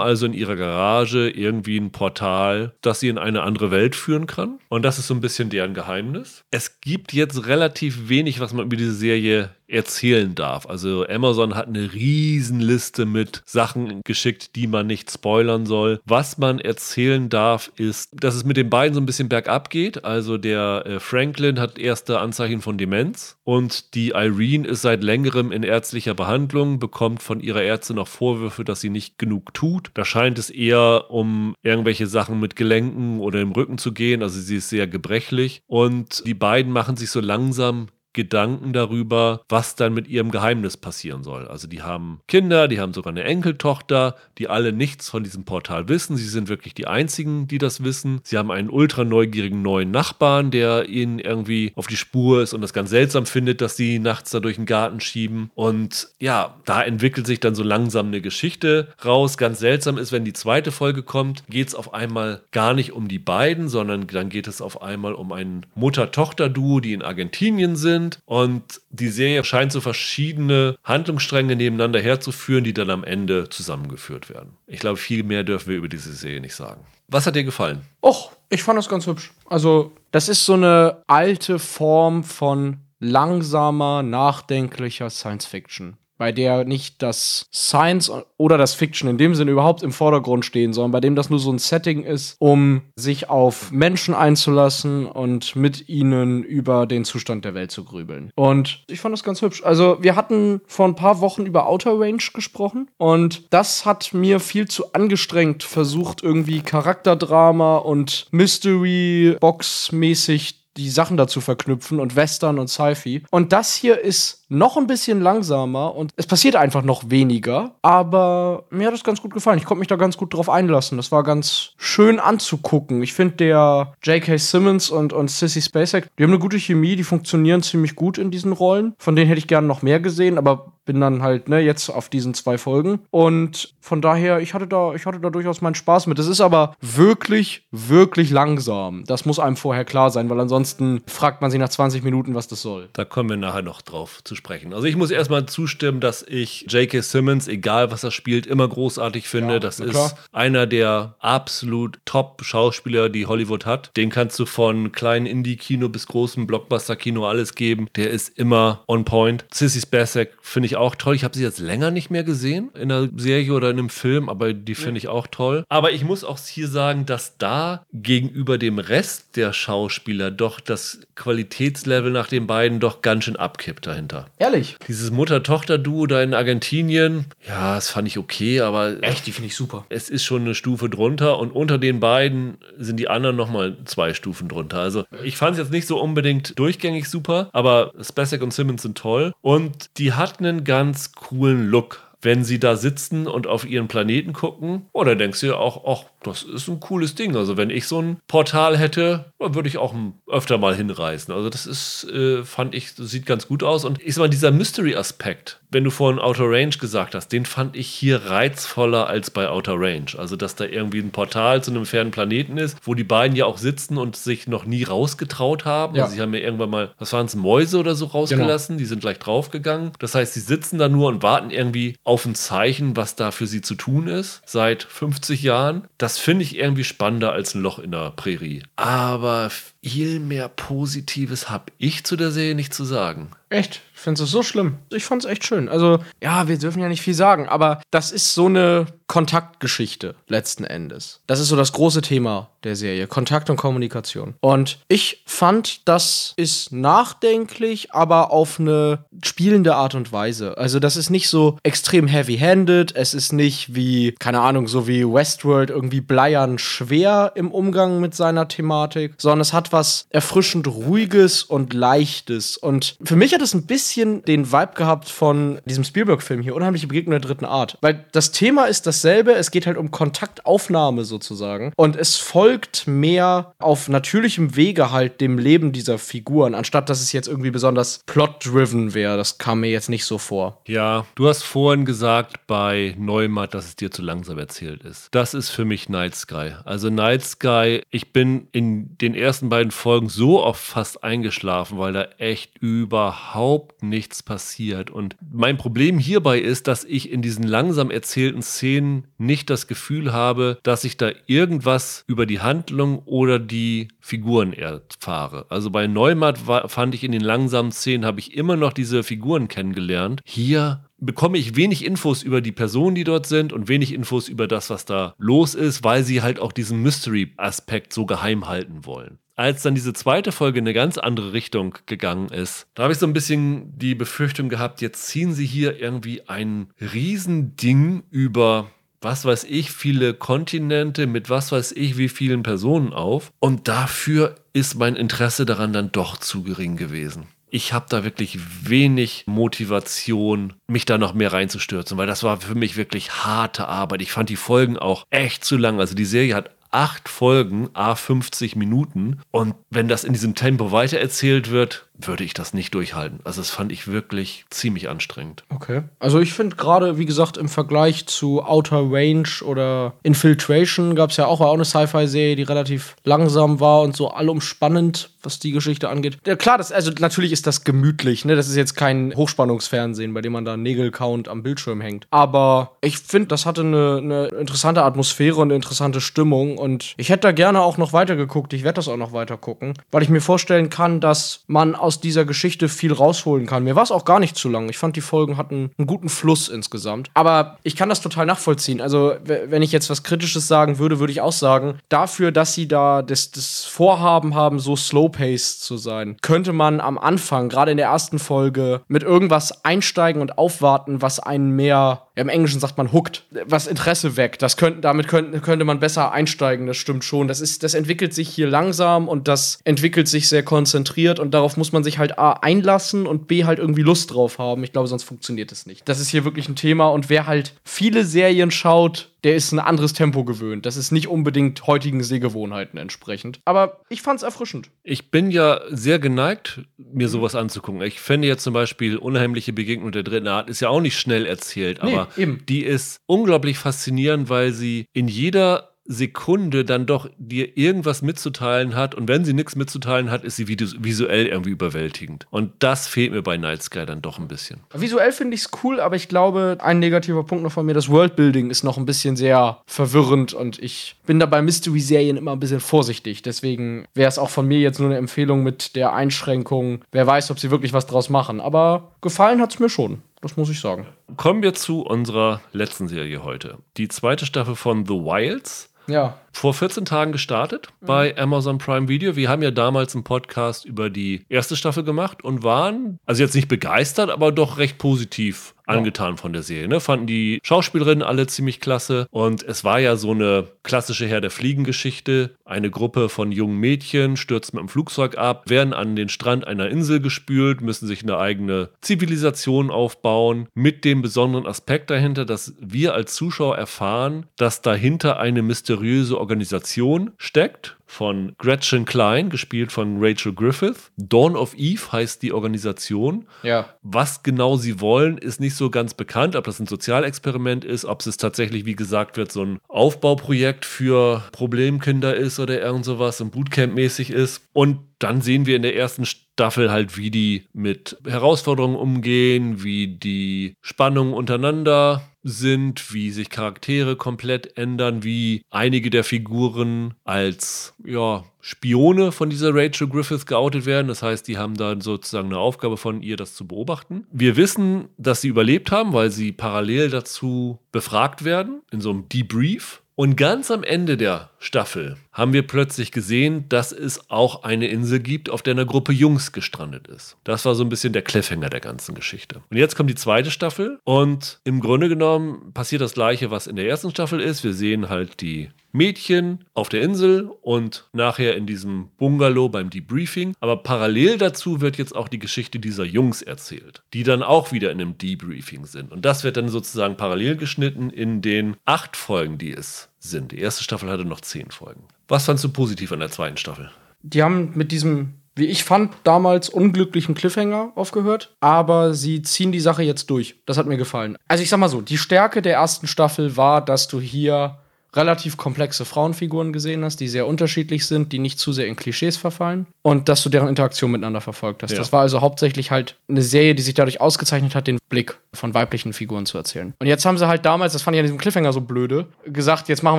also in ihrer Garage irgendwie ein Portal, das sie in eine andere Welt führen kann. Und das ist so ein bisschen deren Geheimnis. Es gibt jetzt relativ wenig, was man über diese Serie erzählen darf. Also Amazon hat eine Riesenliste mit Sachen geschickt, die man nicht spoilern soll. Was man erzählen darf, ist, dass es mit den beiden so ein bisschen bergab geht. Also der äh, Franklin hat erste Anzeichen von Demenz und die Irene ist seit längerem in ärztlicher Behandlung, bekommt von ihrer Ärztin noch Vorwürfe, dass sie nicht genug tut. Da scheint es eher um irgendwelche Sachen mit Gelenken oder im Rücken zu gehen. Also sie ist sehr gebrechlich. Und die beiden machen sich so langsam Gedanken darüber, was dann mit ihrem Geheimnis passieren soll. Also die haben Kinder, die haben sogar eine Enkeltochter, die alle nichts von diesem Portal wissen. Sie sind wirklich die einzigen, die das wissen. Sie haben einen ultra neugierigen neuen Nachbarn, der ihnen irgendwie auf die Spur ist und das ganz seltsam findet, dass sie nachts da durch den Garten schieben. Und ja, da entwickelt sich dann so langsam eine Geschichte raus. Ganz seltsam ist, wenn die zweite Folge kommt, geht es auf einmal gar nicht um die beiden, sondern dann geht es auf einmal um ein Mutter-Tochter-Duo, die in Argentinien sind sind. Und die Serie scheint so verschiedene Handlungsstränge nebeneinander herzuführen, die dann am Ende zusammengeführt werden. Ich glaube, viel mehr dürfen wir über diese Serie nicht sagen. Was hat dir gefallen? Och, ich fand das ganz hübsch. Also, das ist so eine alte Form von langsamer, nachdenklicher Science Fiction bei der nicht das Science oder das Fiction in dem Sinne überhaupt im Vordergrund stehen, sondern bei dem das nur so ein Setting ist, um sich auf Menschen einzulassen und mit ihnen über den Zustand der Welt zu grübeln. Und ich fand das ganz hübsch. Also, wir hatten vor ein paar Wochen über Outer Range gesprochen und das hat mir viel zu angestrengt versucht, irgendwie Charakterdrama und Mystery-Box-mäßig die Sachen dazu verknüpfen und Western und Sci-Fi. Und das hier ist noch ein bisschen langsamer und es passiert einfach noch weniger. Aber mir hat es ganz gut gefallen. Ich konnte mich da ganz gut drauf einlassen. Das war ganz schön anzugucken. Ich finde, der J.K. Simmons und, und Sissy Spacek, die haben eine gute Chemie, die funktionieren ziemlich gut in diesen Rollen. Von denen hätte ich gerne noch mehr gesehen, aber bin dann halt, ne, jetzt auf diesen zwei Folgen. Und von daher, ich hatte da, ich hatte da durchaus meinen Spaß mit. Es ist aber wirklich, wirklich langsam. Das muss einem vorher klar sein, weil ansonsten fragt man sich nach 20 Minuten, was das soll. Da kommen wir nachher noch drauf zu sprechen. Also ich muss erstmal zustimmen, dass ich J.K. Simmons, egal was er spielt, immer großartig finde. Ja, das ist einer der absolut Top-Schauspieler, die Hollywood hat. Den kannst du von kleinen Indie-Kino bis großem Blockbuster-Kino alles geben. Der ist immer on point. Sissy Spacek finde ich auch toll. Ich habe sie jetzt länger nicht mehr gesehen in einer Serie oder in einem Film, aber die finde ich auch toll. Aber ich muss auch hier sagen, dass da gegenüber dem Rest der Schauspieler doch das Qualitätslevel nach den beiden doch ganz schön abkippt dahinter. Ehrlich? Dieses Mutter-Tochter-Duo da in Argentinien, ja, das fand ich okay, aber. Echt, die finde ich super. Es ist schon eine Stufe drunter und unter den beiden sind die anderen nochmal zwei Stufen drunter. Also ich fand es jetzt nicht so unbedingt durchgängig super, aber Spacek und Simmons sind toll und die hat einen ganz coolen Look wenn sie da sitzen und auf ihren Planeten gucken. Oder denkst du dir auch, ach, das ist ein cooles Ding. Also wenn ich so ein Portal hätte, würde ich auch öfter mal hinreisen. Also das ist, äh, fand ich, sieht ganz gut aus. Und ich sag mal, dieser Mystery-Aspekt, wenn du vorhin Outer Range gesagt hast, den fand ich hier reizvoller als bei Outer Range. Also dass da irgendwie ein Portal zu einem fernen Planeten ist, wo die beiden ja auch sitzen und sich noch nie rausgetraut haben. Ja. Also sie haben ja irgendwann mal, was waren es, Mäuse oder so rausgelassen, genau. die sind gleich draufgegangen. Das heißt, sie sitzen da nur und warten irgendwie auf ein Zeichen, was da für sie zu tun ist, seit 50 Jahren. Das finde ich irgendwie spannender als ein Loch in der Prärie. Aber viel mehr Positives habe ich zu der Serie nicht zu sagen. Echt? Findest du es so schlimm? Ich fand es echt schön. Also, ja, wir dürfen ja nicht viel sagen, aber das ist so eine Kontaktgeschichte letzten Endes. Das ist so das große Thema der Serie. Kontakt und Kommunikation. Und ich fand, das ist nachdenklich, aber auf eine spielende Art und Weise. Also, das ist nicht so extrem heavy-handed. Es ist nicht wie, keine Ahnung, so wie Westworld irgendwie bleiern schwer im Umgang mit seiner Thematik, sondern es hat was erfrischend ruhiges und leichtes. Und für mich hat es ein bisschen den Vibe gehabt von diesem Spielberg-Film hier, Unheimliche Begegnung der dritten Art. Weil das Thema ist dasselbe, es geht halt um Kontaktaufnahme sozusagen. Und es folgt mehr auf natürlichem Wege halt dem Leben dieser Figuren, anstatt dass es jetzt irgendwie besonders plot-driven wäre. Das kam mir jetzt nicht so vor. Ja, du hast vorhin gesagt bei Neumatt, dass es dir zu langsam erzählt ist. Das ist für mich Night Sky. Also Night Sky, ich bin in den ersten beiden Folgen so oft fast eingeschlafen, weil da echt überhaupt nichts passiert. Und mein Problem hierbei ist, dass ich in diesen langsam erzählten Szenen nicht das Gefühl habe, dass ich da irgendwas über die Handlung oder die Figuren erfahre. Also bei Neumatt fand ich in den langsamen Szenen, habe ich immer noch diese Figuren kennengelernt. Hier bekomme ich wenig Infos über die Personen, die dort sind und wenig Infos über das, was da los ist, weil sie halt auch diesen Mystery-Aspekt so geheim halten wollen als dann diese zweite Folge in eine ganz andere Richtung gegangen ist, da habe ich so ein bisschen die Befürchtung gehabt, jetzt ziehen sie hier irgendwie ein Riesending über was weiß ich, viele Kontinente mit was weiß ich, wie vielen Personen auf. Und dafür ist mein Interesse daran dann doch zu gering gewesen. Ich habe da wirklich wenig Motivation, mich da noch mehr reinzustürzen, weil das war für mich wirklich harte Arbeit. Ich fand die Folgen auch echt zu lang. Also die Serie hat acht Folgen, a 50 Minuten. Und wenn das in diesem Tempo weitererzählt wird, würde ich das nicht durchhalten. Also das fand ich wirklich ziemlich anstrengend. Okay. Also ich finde gerade, wie gesagt, im Vergleich zu Outer Range oder Infiltration gab es ja auch, auch eine Sci-Fi-Serie, die relativ langsam war und so allumspannend, was die Geschichte angeht. Ja, klar, das, also natürlich ist das gemütlich, ne? Das ist jetzt kein Hochspannungsfernsehen, bei dem man da Nägelcount am Bildschirm hängt. Aber ich finde, das hatte eine, eine interessante Atmosphäre und eine interessante Stimmung und ich hätte da gerne auch noch weiter geguckt. Ich werde das auch noch weiter gucken, weil ich mir vorstellen kann, dass man aus dieser Geschichte viel rausholen kann. Mir war es auch gar nicht zu lang. Ich fand, die Folgen hatten einen guten Fluss insgesamt. Aber ich kann das total nachvollziehen. Also, wenn ich jetzt was Kritisches sagen würde, würde ich auch sagen, dafür, dass sie da das, das Vorhaben haben, so slow-paced zu sein, könnte man am Anfang, gerade in der ersten Folge, mit irgendwas einsteigen und aufwarten, was einen mehr im Englischen sagt man hooked, was Interesse weckt. Das könnt, damit könnt, könnte man besser einsteigen, das stimmt schon. Das, ist, das entwickelt sich hier langsam und das entwickelt sich sehr konzentriert und darauf muss man sich halt A einlassen und B halt irgendwie Lust drauf haben. Ich glaube, sonst funktioniert es nicht. Das ist hier wirklich ein Thema und wer halt viele Serien schaut, der ist ein anderes Tempo gewöhnt. Das ist nicht unbedingt heutigen Sehgewohnheiten entsprechend. Aber ich fand's erfrischend. Ich bin ja sehr geneigt, mir sowas anzugucken. Ich fände jetzt zum Beispiel Unheimliche Begegnung der dritten Art ist ja auch nicht schnell erzählt, Nee, aber eben. die ist unglaublich faszinierend, weil sie in jeder Sekunde dann doch dir irgendwas mitzuteilen hat und wenn sie nichts mitzuteilen hat, ist sie visu- visuell irgendwie überwältigend. Und das fehlt mir bei Night Sky dann doch ein bisschen. Visuell finde ich es cool, aber ich glaube, ein negativer Punkt noch von mir, das Worldbuilding ist noch ein bisschen sehr verwirrend und ich bin da bei Mystery-Serien immer ein bisschen vorsichtig. Deswegen wäre es auch von mir jetzt nur eine Empfehlung mit der Einschränkung. Wer weiß, ob sie wirklich was draus machen. Aber gefallen hat es mir schon. Das muss ich sagen. Kommen wir zu unserer letzten Serie heute. Die zweite Staffel von The Wilds. Ja. Vor 14 Tagen gestartet bei Amazon Prime Video. Wir haben ja damals einen Podcast über die erste Staffel gemacht und waren, also jetzt nicht begeistert, aber doch recht positiv angetan von der Serie. Ne? Fanden die Schauspielerinnen alle ziemlich klasse. Und es war ja so eine klassische Herr der Fliegen-Geschichte. Eine Gruppe von jungen Mädchen stürzt mit dem Flugzeug ab, werden an den Strand einer Insel gespült, müssen sich eine eigene Zivilisation aufbauen, mit dem besonderen Aspekt dahinter, dass wir als Zuschauer erfahren, dass dahinter eine mysteriöse Organisation steckt von Gretchen Klein, gespielt von Rachel Griffith. Dawn of Eve heißt die Organisation. Ja. Was genau sie wollen, ist nicht so ganz bekannt, ob das ein Sozialexperiment ist, ob es tatsächlich, wie gesagt wird, so ein Aufbauprojekt für Problemkinder ist oder irgend sowas, ein Bootcamp-mäßig ist. Und dann sehen wir in der ersten Staffel halt, wie die mit Herausforderungen umgehen, wie die Spannungen untereinander sind, wie sich Charaktere komplett ändern, wie einige der Figuren als ja, Spione von dieser Rachel Griffith geoutet werden. Das heißt, die haben dann sozusagen eine Aufgabe von ihr, das zu beobachten. Wir wissen, dass sie überlebt haben, weil sie parallel dazu befragt werden in so einem Debrief. Und ganz am Ende der Staffel haben wir plötzlich gesehen, dass es auch eine Insel gibt, auf der eine Gruppe Jungs gestrandet ist. Das war so ein bisschen der Cliffhanger der ganzen Geschichte. Und jetzt kommt die zweite Staffel und im Grunde genommen passiert das gleiche, was in der ersten Staffel ist. Wir sehen halt die Mädchen auf der Insel und nachher in diesem Bungalow beim Debriefing. Aber parallel dazu wird jetzt auch die Geschichte dieser Jungs erzählt, die dann auch wieder in einem Debriefing sind. Und das wird dann sozusagen parallel geschnitten in den acht Folgen, die es sind. Die erste Staffel hatte noch zehn Folgen. Was fandst du positiv an der zweiten Staffel? Die haben mit diesem, wie ich fand, damals unglücklichen Cliffhanger aufgehört, aber sie ziehen die Sache jetzt durch. Das hat mir gefallen. Also ich sag mal so, die Stärke der ersten Staffel war, dass du hier relativ komplexe Frauenfiguren gesehen hast, die sehr unterschiedlich sind, die nicht zu sehr in Klischees verfallen und dass du deren Interaktion miteinander verfolgt hast. Ja. Das war also hauptsächlich halt eine Serie, die sich dadurch ausgezeichnet hat, den Blick von weiblichen Figuren zu erzählen. Und jetzt haben sie halt damals, das fand ich an diesem Cliffhanger so blöde, gesagt, jetzt machen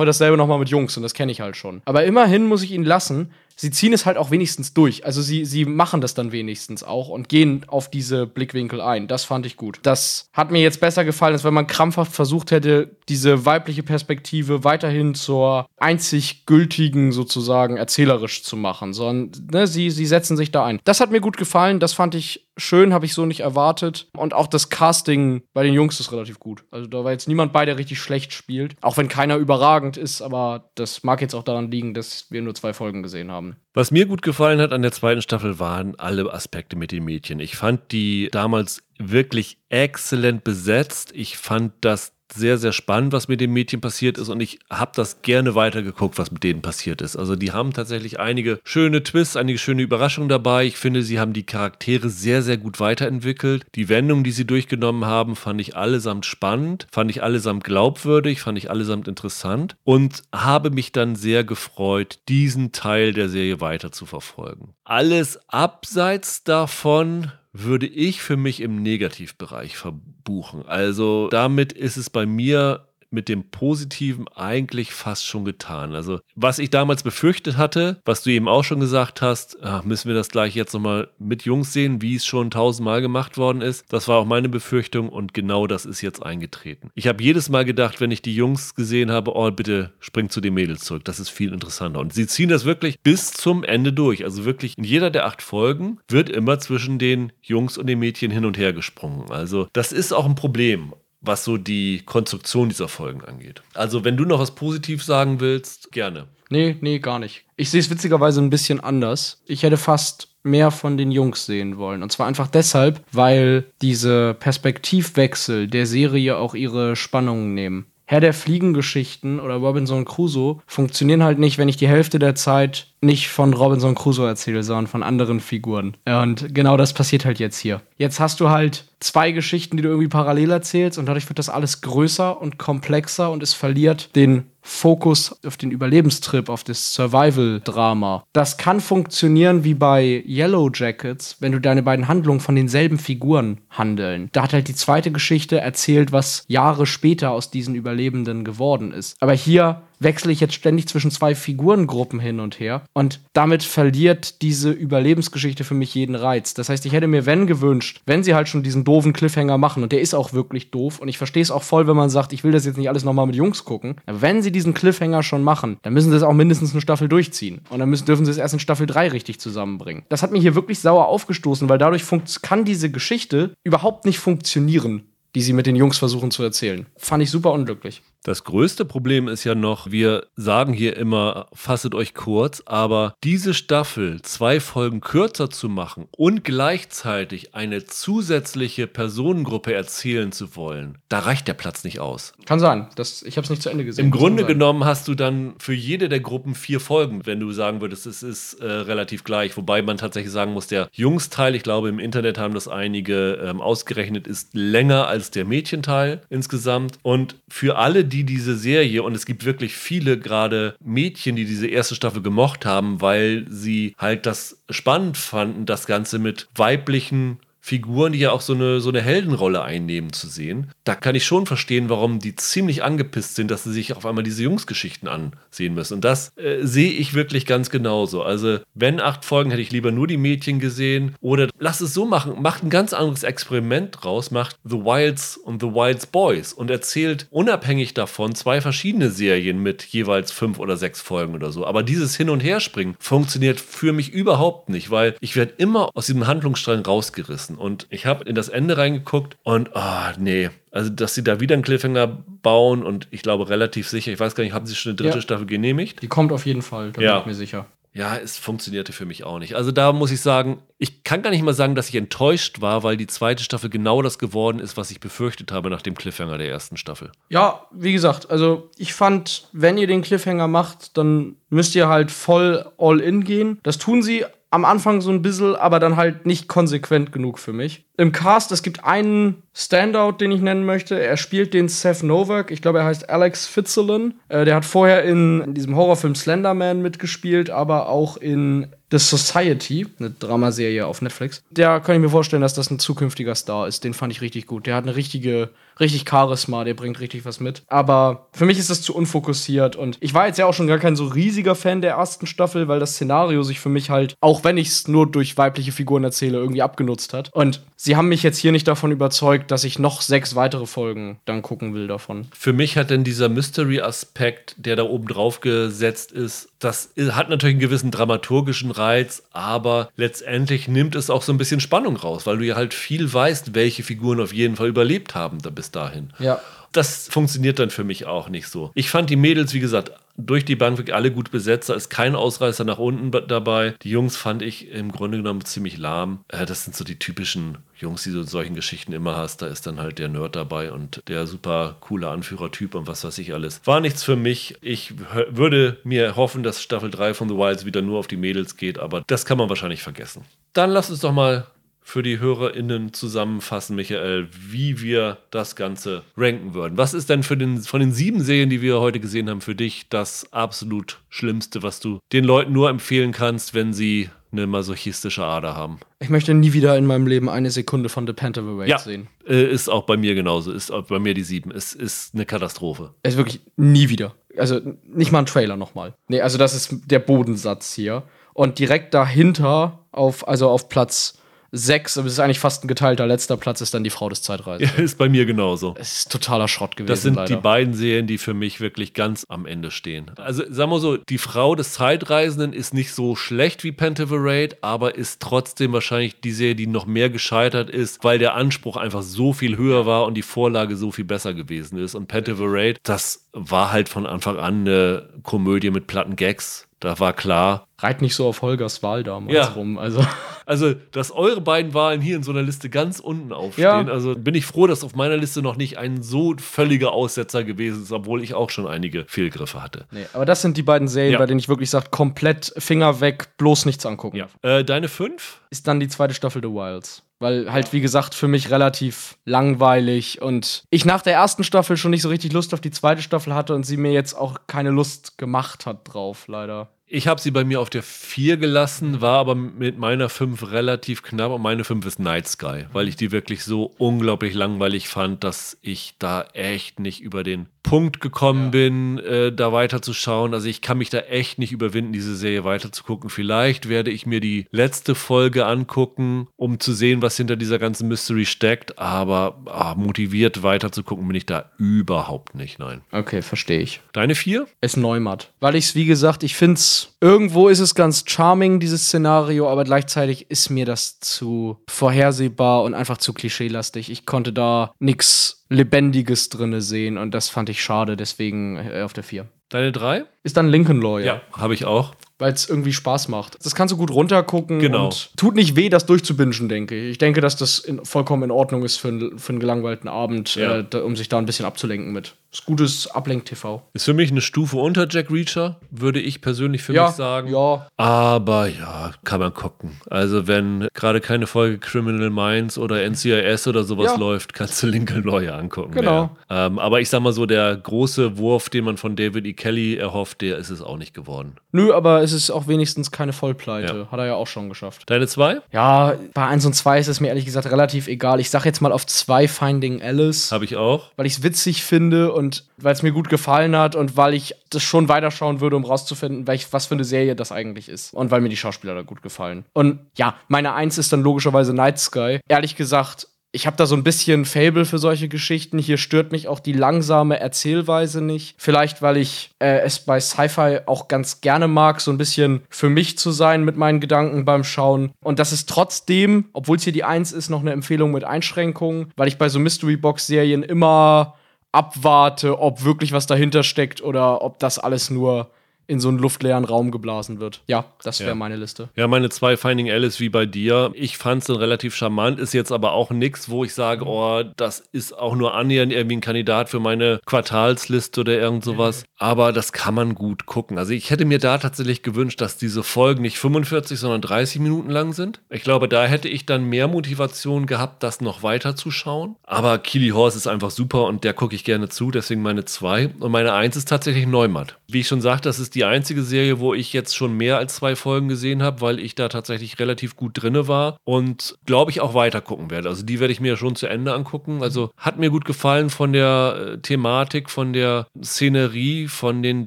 wir dasselbe nochmal mit Jungs und das kenne ich halt schon. Aber immerhin muss ich ihnen lassen, sie ziehen es halt auch wenigstens durch. Also sie, sie machen das dann wenigstens auch und gehen auf diese Blickwinkel ein. Das fand ich gut. Das hat mir jetzt besser gefallen, als wenn man krampfhaft versucht hätte, diese weibliche Perspektive weiterhin zur einzig gültigen sozusagen erzählerisch zu machen. Sondern ne, sie, sie setzen sich da ein. Das hat mir gut gefallen. Das fand ich schön, habe ich so nicht erwartet. Und auch das Casting bei den Jungs ist relativ gut. Also da war jetzt niemand bei, der richtig schlecht spielt. Auch wenn keiner überragend ist, aber das mag jetzt auch daran liegen, dass wir nur zwei Folgen gesehen haben. Was mir gut gefallen hat an der zweiten Staffel waren alle Aspekte mit den Mädchen. Ich fand die damals wirklich exzellent besetzt. Ich fand das sehr, sehr spannend, was mit den Mädchen passiert ist und ich habe das gerne weitergeguckt, was mit denen passiert ist. Also die haben tatsächlich einige schöne Twists, einige schöne Überraschungen dabei. Ich finde, sie haben die Charaktere sehr, sehr gut weiterentwickelt. Die Wendungen, die sie durchgenommen haben, fand ich allesamt spannend, fand ich allesamt glaubwürdig, fand ich allesamt interessant und habe mich dann sehr gefreut, diesen Teil der Serie weiter zu verfolgen. Alles abseits davon würde ich für mich im Negativbereich verbuchen. Also damit ist es bei mir mit dem Positiven eigentlich fast schon getan. Also was ich damals befürchtet hatte, was du eben auch schon gesagt hast, ah, müssen wir das gleich jetzt nochmal mit Jungs sehen, wie es schon tausendmal gemacht worden ist. Das war auch meine Befürchtung und genau das ist jetzt eingetreten. Ich habe jedes Mal gedacht, wenn ich die Jungs gesehen habe, oh bitte spring zu den Mädels zurück, das ist viel interessanter. Und sie ziehen das wirklich bis zum Ende durch. Also wirklich in jeder der acht Folgen wird immer zwischen den Jungs und den Mädchen hin und her gesprungen. Also das ist auch ein Problem was so die Konstruktion dieser Folgen angeht. Also, wenn du noch was positiv sagen willst, gerne. Nee, nee, gar nicht. Ich sehe es witzigerweise ein bisschen anders. Ich hätte fast mehr von den Jungs sehen wollen. Und zwar einfach deshalb, weil diese Perspektivwechsel der Serie auch ihre Spannungen nehmen. Herr der Fliegengeschichten oder Robinson Crusoe funktionieren halt nicht, wenn ich die Hälfte der Zeit nicht von Robinson Crusoe erzähle, sondern von anderen Figuren. Und genau das passiert halt jetzt hier. Jetzt hast du halt zwei Geschichten, die du irgendwie parallel erzählst und dadurch wird das alles größer und komplexer und es verliert den Fokus auf den Überlebenstrip, auf das Survival-Drama. Das kann funktionieren wie bei Yellow Jackets, wenn du deine beiden Handlungen von denselben Figuren handeln. Da hat halt die zweite Geschichte erzählt, was Jahre später aus diesen Überlebenden geworden ist. Aber hier wechsle ich jetzt ständig zwischen zwei Figurengruppen hin und her. Und damit verliert diese Überlebensgeschichte für mich jeden Reiz. Das heißt, ich hätte mir, wenn gewünscht, wenn sie halt schon diesen doofen Cliffhanger machen, und der ist auch wirklich doof, und ich verstehe es auch voll, wenn man sagt, ich will das jetzt nicht alles nochmal mit Jungs gucken. Aber wenn sie diesen Cliffhanger schon machen, dann müssen sie es auch mindestens eine Staffel durchziehen. Und dann müssen, dürfen sie es erst in Staffel 3 richtig zusammenbringen. Das hat mir hier wirklich sauer aufgestoßen, weil dadurch kann diese Geschichte überhaupt nicht funktionieren die sie mit den Jungs versuchen zu erzählen. Fand ich super unglücklich. Das größte Problem ist ja noch, wir sagen hier immer, fasset euch kurz, aber diese Staffel zwei Folgen kürzer zu machen und gleichzeitig eine zusätzliche Personengruppe erzählen zu wollen, da reicht der Platz nicht aus. Kann sein. Das, ich habe es nicht zu Ende gesehen. Im Grunde genommen hast du dann für jede der Gruppen vier Folgen, wenn du sagen würdest, es ist äh, relativ gleich. Wobei man tatsächlich sagen muss, der Jungsteil, ich glaube im Internet haben das einige ähm, ausgerechnet, ist länger als der Mädchenteil insgesamt. Und für alle, die diese Serie, und es gibt wirklich viele gerade Mädchen, die diese erste Staffel gemocht haben, weil sie halt das spannend fanden, das Ganze mit weiblichen Figuren, die ja auch so eine, so eine Heldenrolle einnehmen, zu sehen. Da kann ich schon verstehen, warum die ziemlich angepisst sind, dass sie sich auf einmal diese Jungsgeschichten ansehen müssen. Und das äh, sehe ich wirklich ganz genauso. Also, wenn acht Folgen, hätte ich lieber nur die Mädchen gesehen. Oder lass es so machen, macht ein ganz anderes Experiment draus, macht The Wilds und The Wilds Boys und erzählt unabhängig davon zwei verschiedene Serien mit jeweils fünf oder sechs Folgen oder so. Aber dieses Hin- und Herspringen funktioniert für mich überhaupt nicht, weil ich werde immer aus diesem Handlungsstrang rausgerissen lassen. Und ich habe in das Ende reingeguckt und, oh, nee. Also, dass sie da wieder einen Cliffhanger bauen und ich glaube relativ sicher, ich weiß gar nicht, haben sie schon eine dritte ja. Staffel genehmigt? Die kommt auf jeden Fall, da ja. bin ich mir sicher. Ja, es funktionierte für mich auch nicht. Also da muss ich sagen, ich kann gar nicht mal sagen, dass ich enttäuscht war, weil die zweite Staffel genau das geworden ist, was ich befürchtet habe nach dem Cliffhanger der ersten Staffel. Ja, wie gesagt, also ich fand, wenn ihr den Cliffhanger macht, dann müsst ihr halt voll all in gehen. Das tun sie am Anfang so ein bisschen, aber dann halt nicht konsequent genug für mich. Im Cast, es gibt einen Standout, den ich nennen möchte. Er spielt den Seth Novak. Ich glaube, er heißt Alex Fitzgerald. Äh, der hat vorher in, in diesem Horrorfilm Slenderman mitgespielt, aber auch in The Society, eine Dramaserie auf Netflix. Der kann ich mir vorstellen, dass das ein zukünftiger Star ist. Den fand ich richtig gut. Der hat eine richtige, richtig Charisma, der bringt richtig was mit. Aber für mich ist das zu unfokussiert und ich war jetzt ja auch schon gar kein so riesiger Fan der ersten Staffel, weil das Szenario sich für mich halt, auch wenn ich es nur durch weibliche Figuren erzähle, irgendwie abgenutzt hat. Und sie haben mich jetzt hier nicht davon überzeugt, dass ich noch sechs weitere Folgen dann gucken will davon. Für mich hat denn dieser Mystery-Aspekt, der da oben drauf gesetzt ist, das hat natürlich einen gewissen dramaturgischen Reiz, aber letztendlich nimmt es auch so ein bisschen Spannung raus, weil du ja halt viel weißt, welche Figuren auf jeden Fall überlebt haben da bis dahin. Ja. Das funktioniert dann für mich auch nicht so. Ich fand die Mädels, wie gesagt, durch die Bank wirklich alle gut besetzt. Da ist kein Ausreißer nach unten dabei. Die Jungs fand ich im Grunde genommen ziemlich lahm. Äh, das sind so die typischen Jungs, die du in solchen Geschichten immer hast. Da ist dann halt der Nerd dabei und der super coole Anführertyp und was weiß ich alles. War nichts für mich. Ich würde mir hoffen, dass Staffel 3 von The Wilds wieder nur auf die Mädels geht, aber das kann man wahrscheinlich vergessen. Dann lass uns doch mal für die HörerInnen zusammenfassen, Michael, wie wir das Ganze ranken würden. Was ist denn für den, von den sieben Serien, die wir heute gesehen haben, für dich das absolut Schlimmste, was du den Leuten nur empfehlen kannst, wenn sie eine masochistische Ader haben? Ich möchte nie wieder in meinem Leben eine Sekunde von The Pentaverate ja, sehen. Äh, ist auch bei mir genauso. Ist auch bei mir die sieben. Es ist eine Katastrophe. Es ist wirklich nie wieder. Also nicht mal ein Trailer nochmal. Nee, also das ist der Bodensatz hier. Und direkt dahinter auf, also auf Platz sechs, aber es ist eigentlich fast ein geteilter letzter Platz, ist dann die Frau des Zeitreisenden. Ja, ist bei mir genauso. Es ist totaler Schrott gewesen. Das sind leider. die beiden Serien, die für mich wirklich ganz am Ende stehen. Also sagen wir so, die Frau des Zeitreisenden ist nicht so schlecht wie Pentaverate, aber ist trotzdem wahrscheinlich die Serie, die noch mehr gescheitert ist, weil der Anspruch einfach so viel höher war und die Vorlage so viel besser gewesen ist. Und Pentaverate, das war halt von Anfang an eine Komödie mit platten Gags Da war klar. Reit nicht so auf Holgers Wahl damals Ja. rum. Also, Also, dass eure beiden Wahlen hier in so einer Liste ganz unten aufstehen, Ja. also bin ich froh, dass auf meiner Liste noch nicht ein so völliger Aussetzer gewesen ist, obwohl ich auch schon einige Fehlgriffe hatte. nee. Aber das sind die beiden Serien, Ja. bei denen ich wirklich sage, komplett Finger weg, bloß nichts angucken. Äh, deine fünf? Ist dann die zweite Staffel The Wilds. Weil halt, wie gesagt, für mich relativ langweilig und ich nach der ersten Staffel schon nicht so richtig Lust auf die zweite Staffel hatte und sie mir jetzt auch keine Lust gemacht hat drauf, leider. Ich habe sie bei mir auf der 4 gelassen, war aber mit meiner 5 relativ knapp und meine 5 ist Night Sky, weil ich die wirklich so unglaublich langweilig fand, dass ich da echt nicht über den Punkt gekommen bin, äh, da weiterzuschauen. Also ich kann mich da echt nicht überwinden, diese Serie weiterzugucken. Vielleicht werde ich mir die letzte Folge angucken, um zu sehen, was hinter dieser ganzen Mystery steckt, aber ah, motiviert weiterzugucken bin ich da überhaupt nicht, nein. Okay, verstehe ich. Deine 4? Es Neumatt. Weil ich es, wie gesagt, ich finde es, irgendwo ist es ganz charming, dieses Szenario, aber gleichzeitig ist mir das zu vorhersehbar und einfach zu klischeelastig. Ich konnte da nichts Lebendiges drinne sehen und das fand ich schade, deswegen äh, auf der 4. Deine 3? Ist dann Lincoln Lawyer. habe ich auch. weil es irgendwie Spaß macht. Das kannst du gut runtergucken Genau. und tut nicht weh, das durchzubingen, denke ich. Ich denke, dass das in, vollkommen in Ordnung ist für, einen- für einen gelangweilten Abend, Ja. äh, da, um sich da ein bisschen abzulenken mit. Ist gutes Ablenk-TV. Ist für mich eine Stufe unter Jack Reacher, würde ich persönlich für Ja, mich sagen. ja. Aber ja, kann man gucken. Also wenn gerade keine Folge Criminal Minds oder NCIS oder sowas Ja. läuft, kannst du Lincoln Lawyer angucken. Genau. Ja. Ähm, aber ich sag mal so, der große Wurf, den man von David E. Kelly erhofft, der ist es auch nicht geworden. Nö, aber es ist auch wenigstens keine Vollpleite. Hat er ja auch schon geschafft. Deine zwei? Ja, bei 1 und 2 ist es mir ehrlich gesagt relativ egal. Ich sag jetzt mal auf 2 Finding Alice. Habe ich auch. weil ich es witzig finde und weil es mir gut gefallen hat und weil ich das schon weiterschauen würde, um rauszufinden, welch, was für eine Serie das eigentlich ist. Und weil mir die Schauspieler da gut gefallen. Und ja, meine Eins ist dann logischerweise Night Sky. Ehrlich gesagt, ich habe da so ein bisschen Fable für solche Geschichten. Hier stört mich auch die langsame Erzählweise nicht. Vielleicht, weil ich äh, es bei Sci-Fi auch ganz gerne mag, so ein bisschen für mich zu sein mit meinen Gedanken beim Schauen. Und das ist trotzdem, obwohl es hier die Eins ist, noch eine Empfehlung mit Einschränkungen, weil ich bei so Mystery Box-Serien immer abwarte, ob wirklich was dahinter steckt oder ob das alles nur in so einen luftleeren Raum geblasen wird. Ja, das wäre Ja. meine Liste. Ja, meine zwei Finding Alice wie bei dir. Ich fand es dann relativ charmant, ist jetzt aber auch nichts, wo ich sage, oh, das ist auch nur annähernd irgendwie ein Kandidat für meine Quartalsliste oder irgend sowas. Aber das kann man gut gucken. Also ich hätte mir da tatsächlich gewünscht, dass diese Folgen nicht 45, sondern 30 Minuten lang sind. Ich glaube, da hätte ich dann mehr Motivation gehabt, das noch weiter zu schauen. Aber Kili Horse ist einfach super und der gucke ich gerne zu, deswegen meine zwei. Und meine eins ist tatsächlich Neumatt. Wie ich schon sagte, das ist die einzige Serie, wo ich jetzt schon mehr als zwei Folgen gesehen habe, weil ich da tatsächlich relativ gut drinne war und glaube ich auch weiter gucken werde. Also die werde ich mir schon zu Ende angucken. Also hat mir gut gefallen von der äh, Thematik, von der Szenerie, von den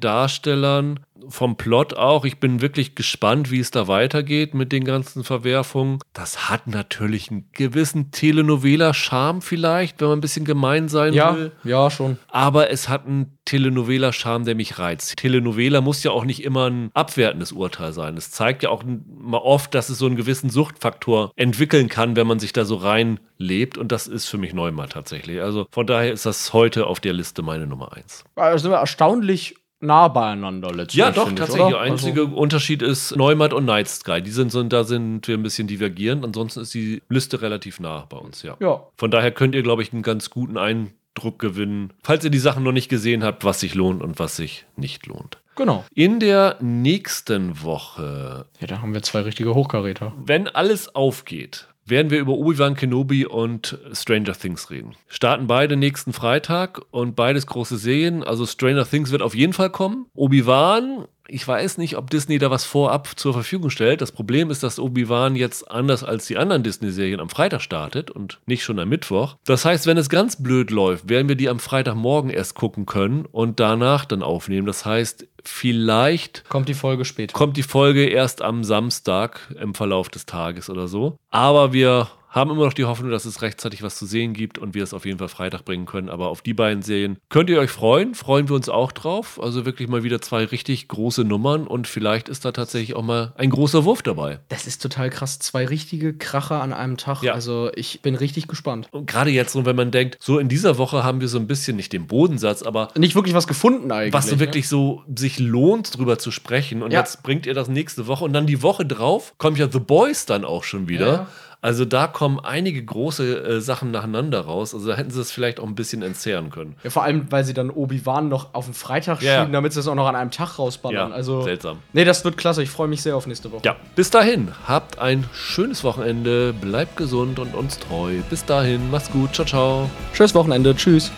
Darstellern, vom Plot auch. Ich bin wirklich gespannt, wie es da weitergeht mit den ganzen Verwerfungen. Das hat natürlich einen gewissen Telenovela-Charme vielleicht, wenn man ein bisschen gemein sein Ja, will. ja, schon. Aber es hat einen Telenovela-Charme, der mich reizt. Telenovela muss ja auch nicht immer ein abwertendes Urteil sein. Es zeigt ja auch mal oft, dass es so einen gewissen Suchtfaktor entwickeln kann, wenn man sich da so reinlebt. Und das ist für mich Neumann tatsächlich. Also von daher ist das heute auf der Liste meine Nummer eins. Also sind wir erstaunlich nah beieinander letztlich. Ja, doch, tatsächlich. Der einzige Also, Unterschied ist Neumatt und Night Sky. Die sind so, da sind wir ein bisschen divergierend. Ansonsten ist die Liste relativ nah bei uns, ja. ja. Von daher könnt ihr, glaube ich, einen ganz guten Eindruck gewinnen, falls ihr die Sachen noch nicht gesehen habt, was sich lohnt und was sich nicht lohnt. Genau. In der nächsten Woche, Ja, da haben wir zwei richtige Hochkaräter. wenn alles aufgeht, werden wir über Obi-Wan Kenobi und Stranger Things reden. Starten beide nächsten Freitag und beides große Serien. Also Stranger Things wird auf jeden Fall kommen. Obi-Wan, ich weiß nicht, ob Disney da was vorab zur Verfügung stellt. Das Problem ist, dass Obi-Wan jetzt anders als die anderen Disney-Serien am Freitag startet und nicht schon am Mittwoch. Das heißt, wenn es ganz blöd läuft, werden wir die am Freitagmorgen erst gucken können und danach dann aufnehmen. Das heißt, vielleicht Kommt die Folge später. kommt die Folge erst am Samstag im Verlauf des Tages oder so. Aber wir haben immer noch die Hoffnung, dass es rechtzeitig was zu sehen gibt und wir es auf jeden Fall Freitag bringen können. Aber auf die beiden Serien könnt ihr euch freuen. Freuen wir uns auch drauf. Also wirklich mal wieder zwei richtig große Nummern und vielleicht ist da tatsächlich auch mal ein großer Wurf dabei. Das ist total krass. Zwei richtige Kracher an einem Tag. Ja. Also ich bin richtig gespannt. Und gerade jetzt, wenn man denkt, so in dieser Woche haben wir so ein bisschen nicht den Bodensatz, aber Nicht wirklich was gefunden eigentlich. was so ne? wirklich so sich lohnt, drüber zu sprechen. Und Ja. jetzt bringt ihr das nächste Woche und dann die Woche drauf kommt ja The Boys dann auch schon wieder. Ja. Also da kommen einige große äh, Sachen nacheinander raus. Also da hätten sie es vielleicht auch ein bisschen entzehren können. Ja, vor allem, weil sie dann Obi-Wan noch auf den Freitag Ja. schieben, damit sie es auch noch an einem Tag rausballern. Ja, also, seltsam. Nee, das wird klasse. Ich freue mich sehr auf nächste Woche. Ja, bis dahin, habt ein schönes Wochenende, bleibt gesund und uns treu. Bis dahin, macht's gut, ciao, ciao. Schönes Wochenende. Tschüss.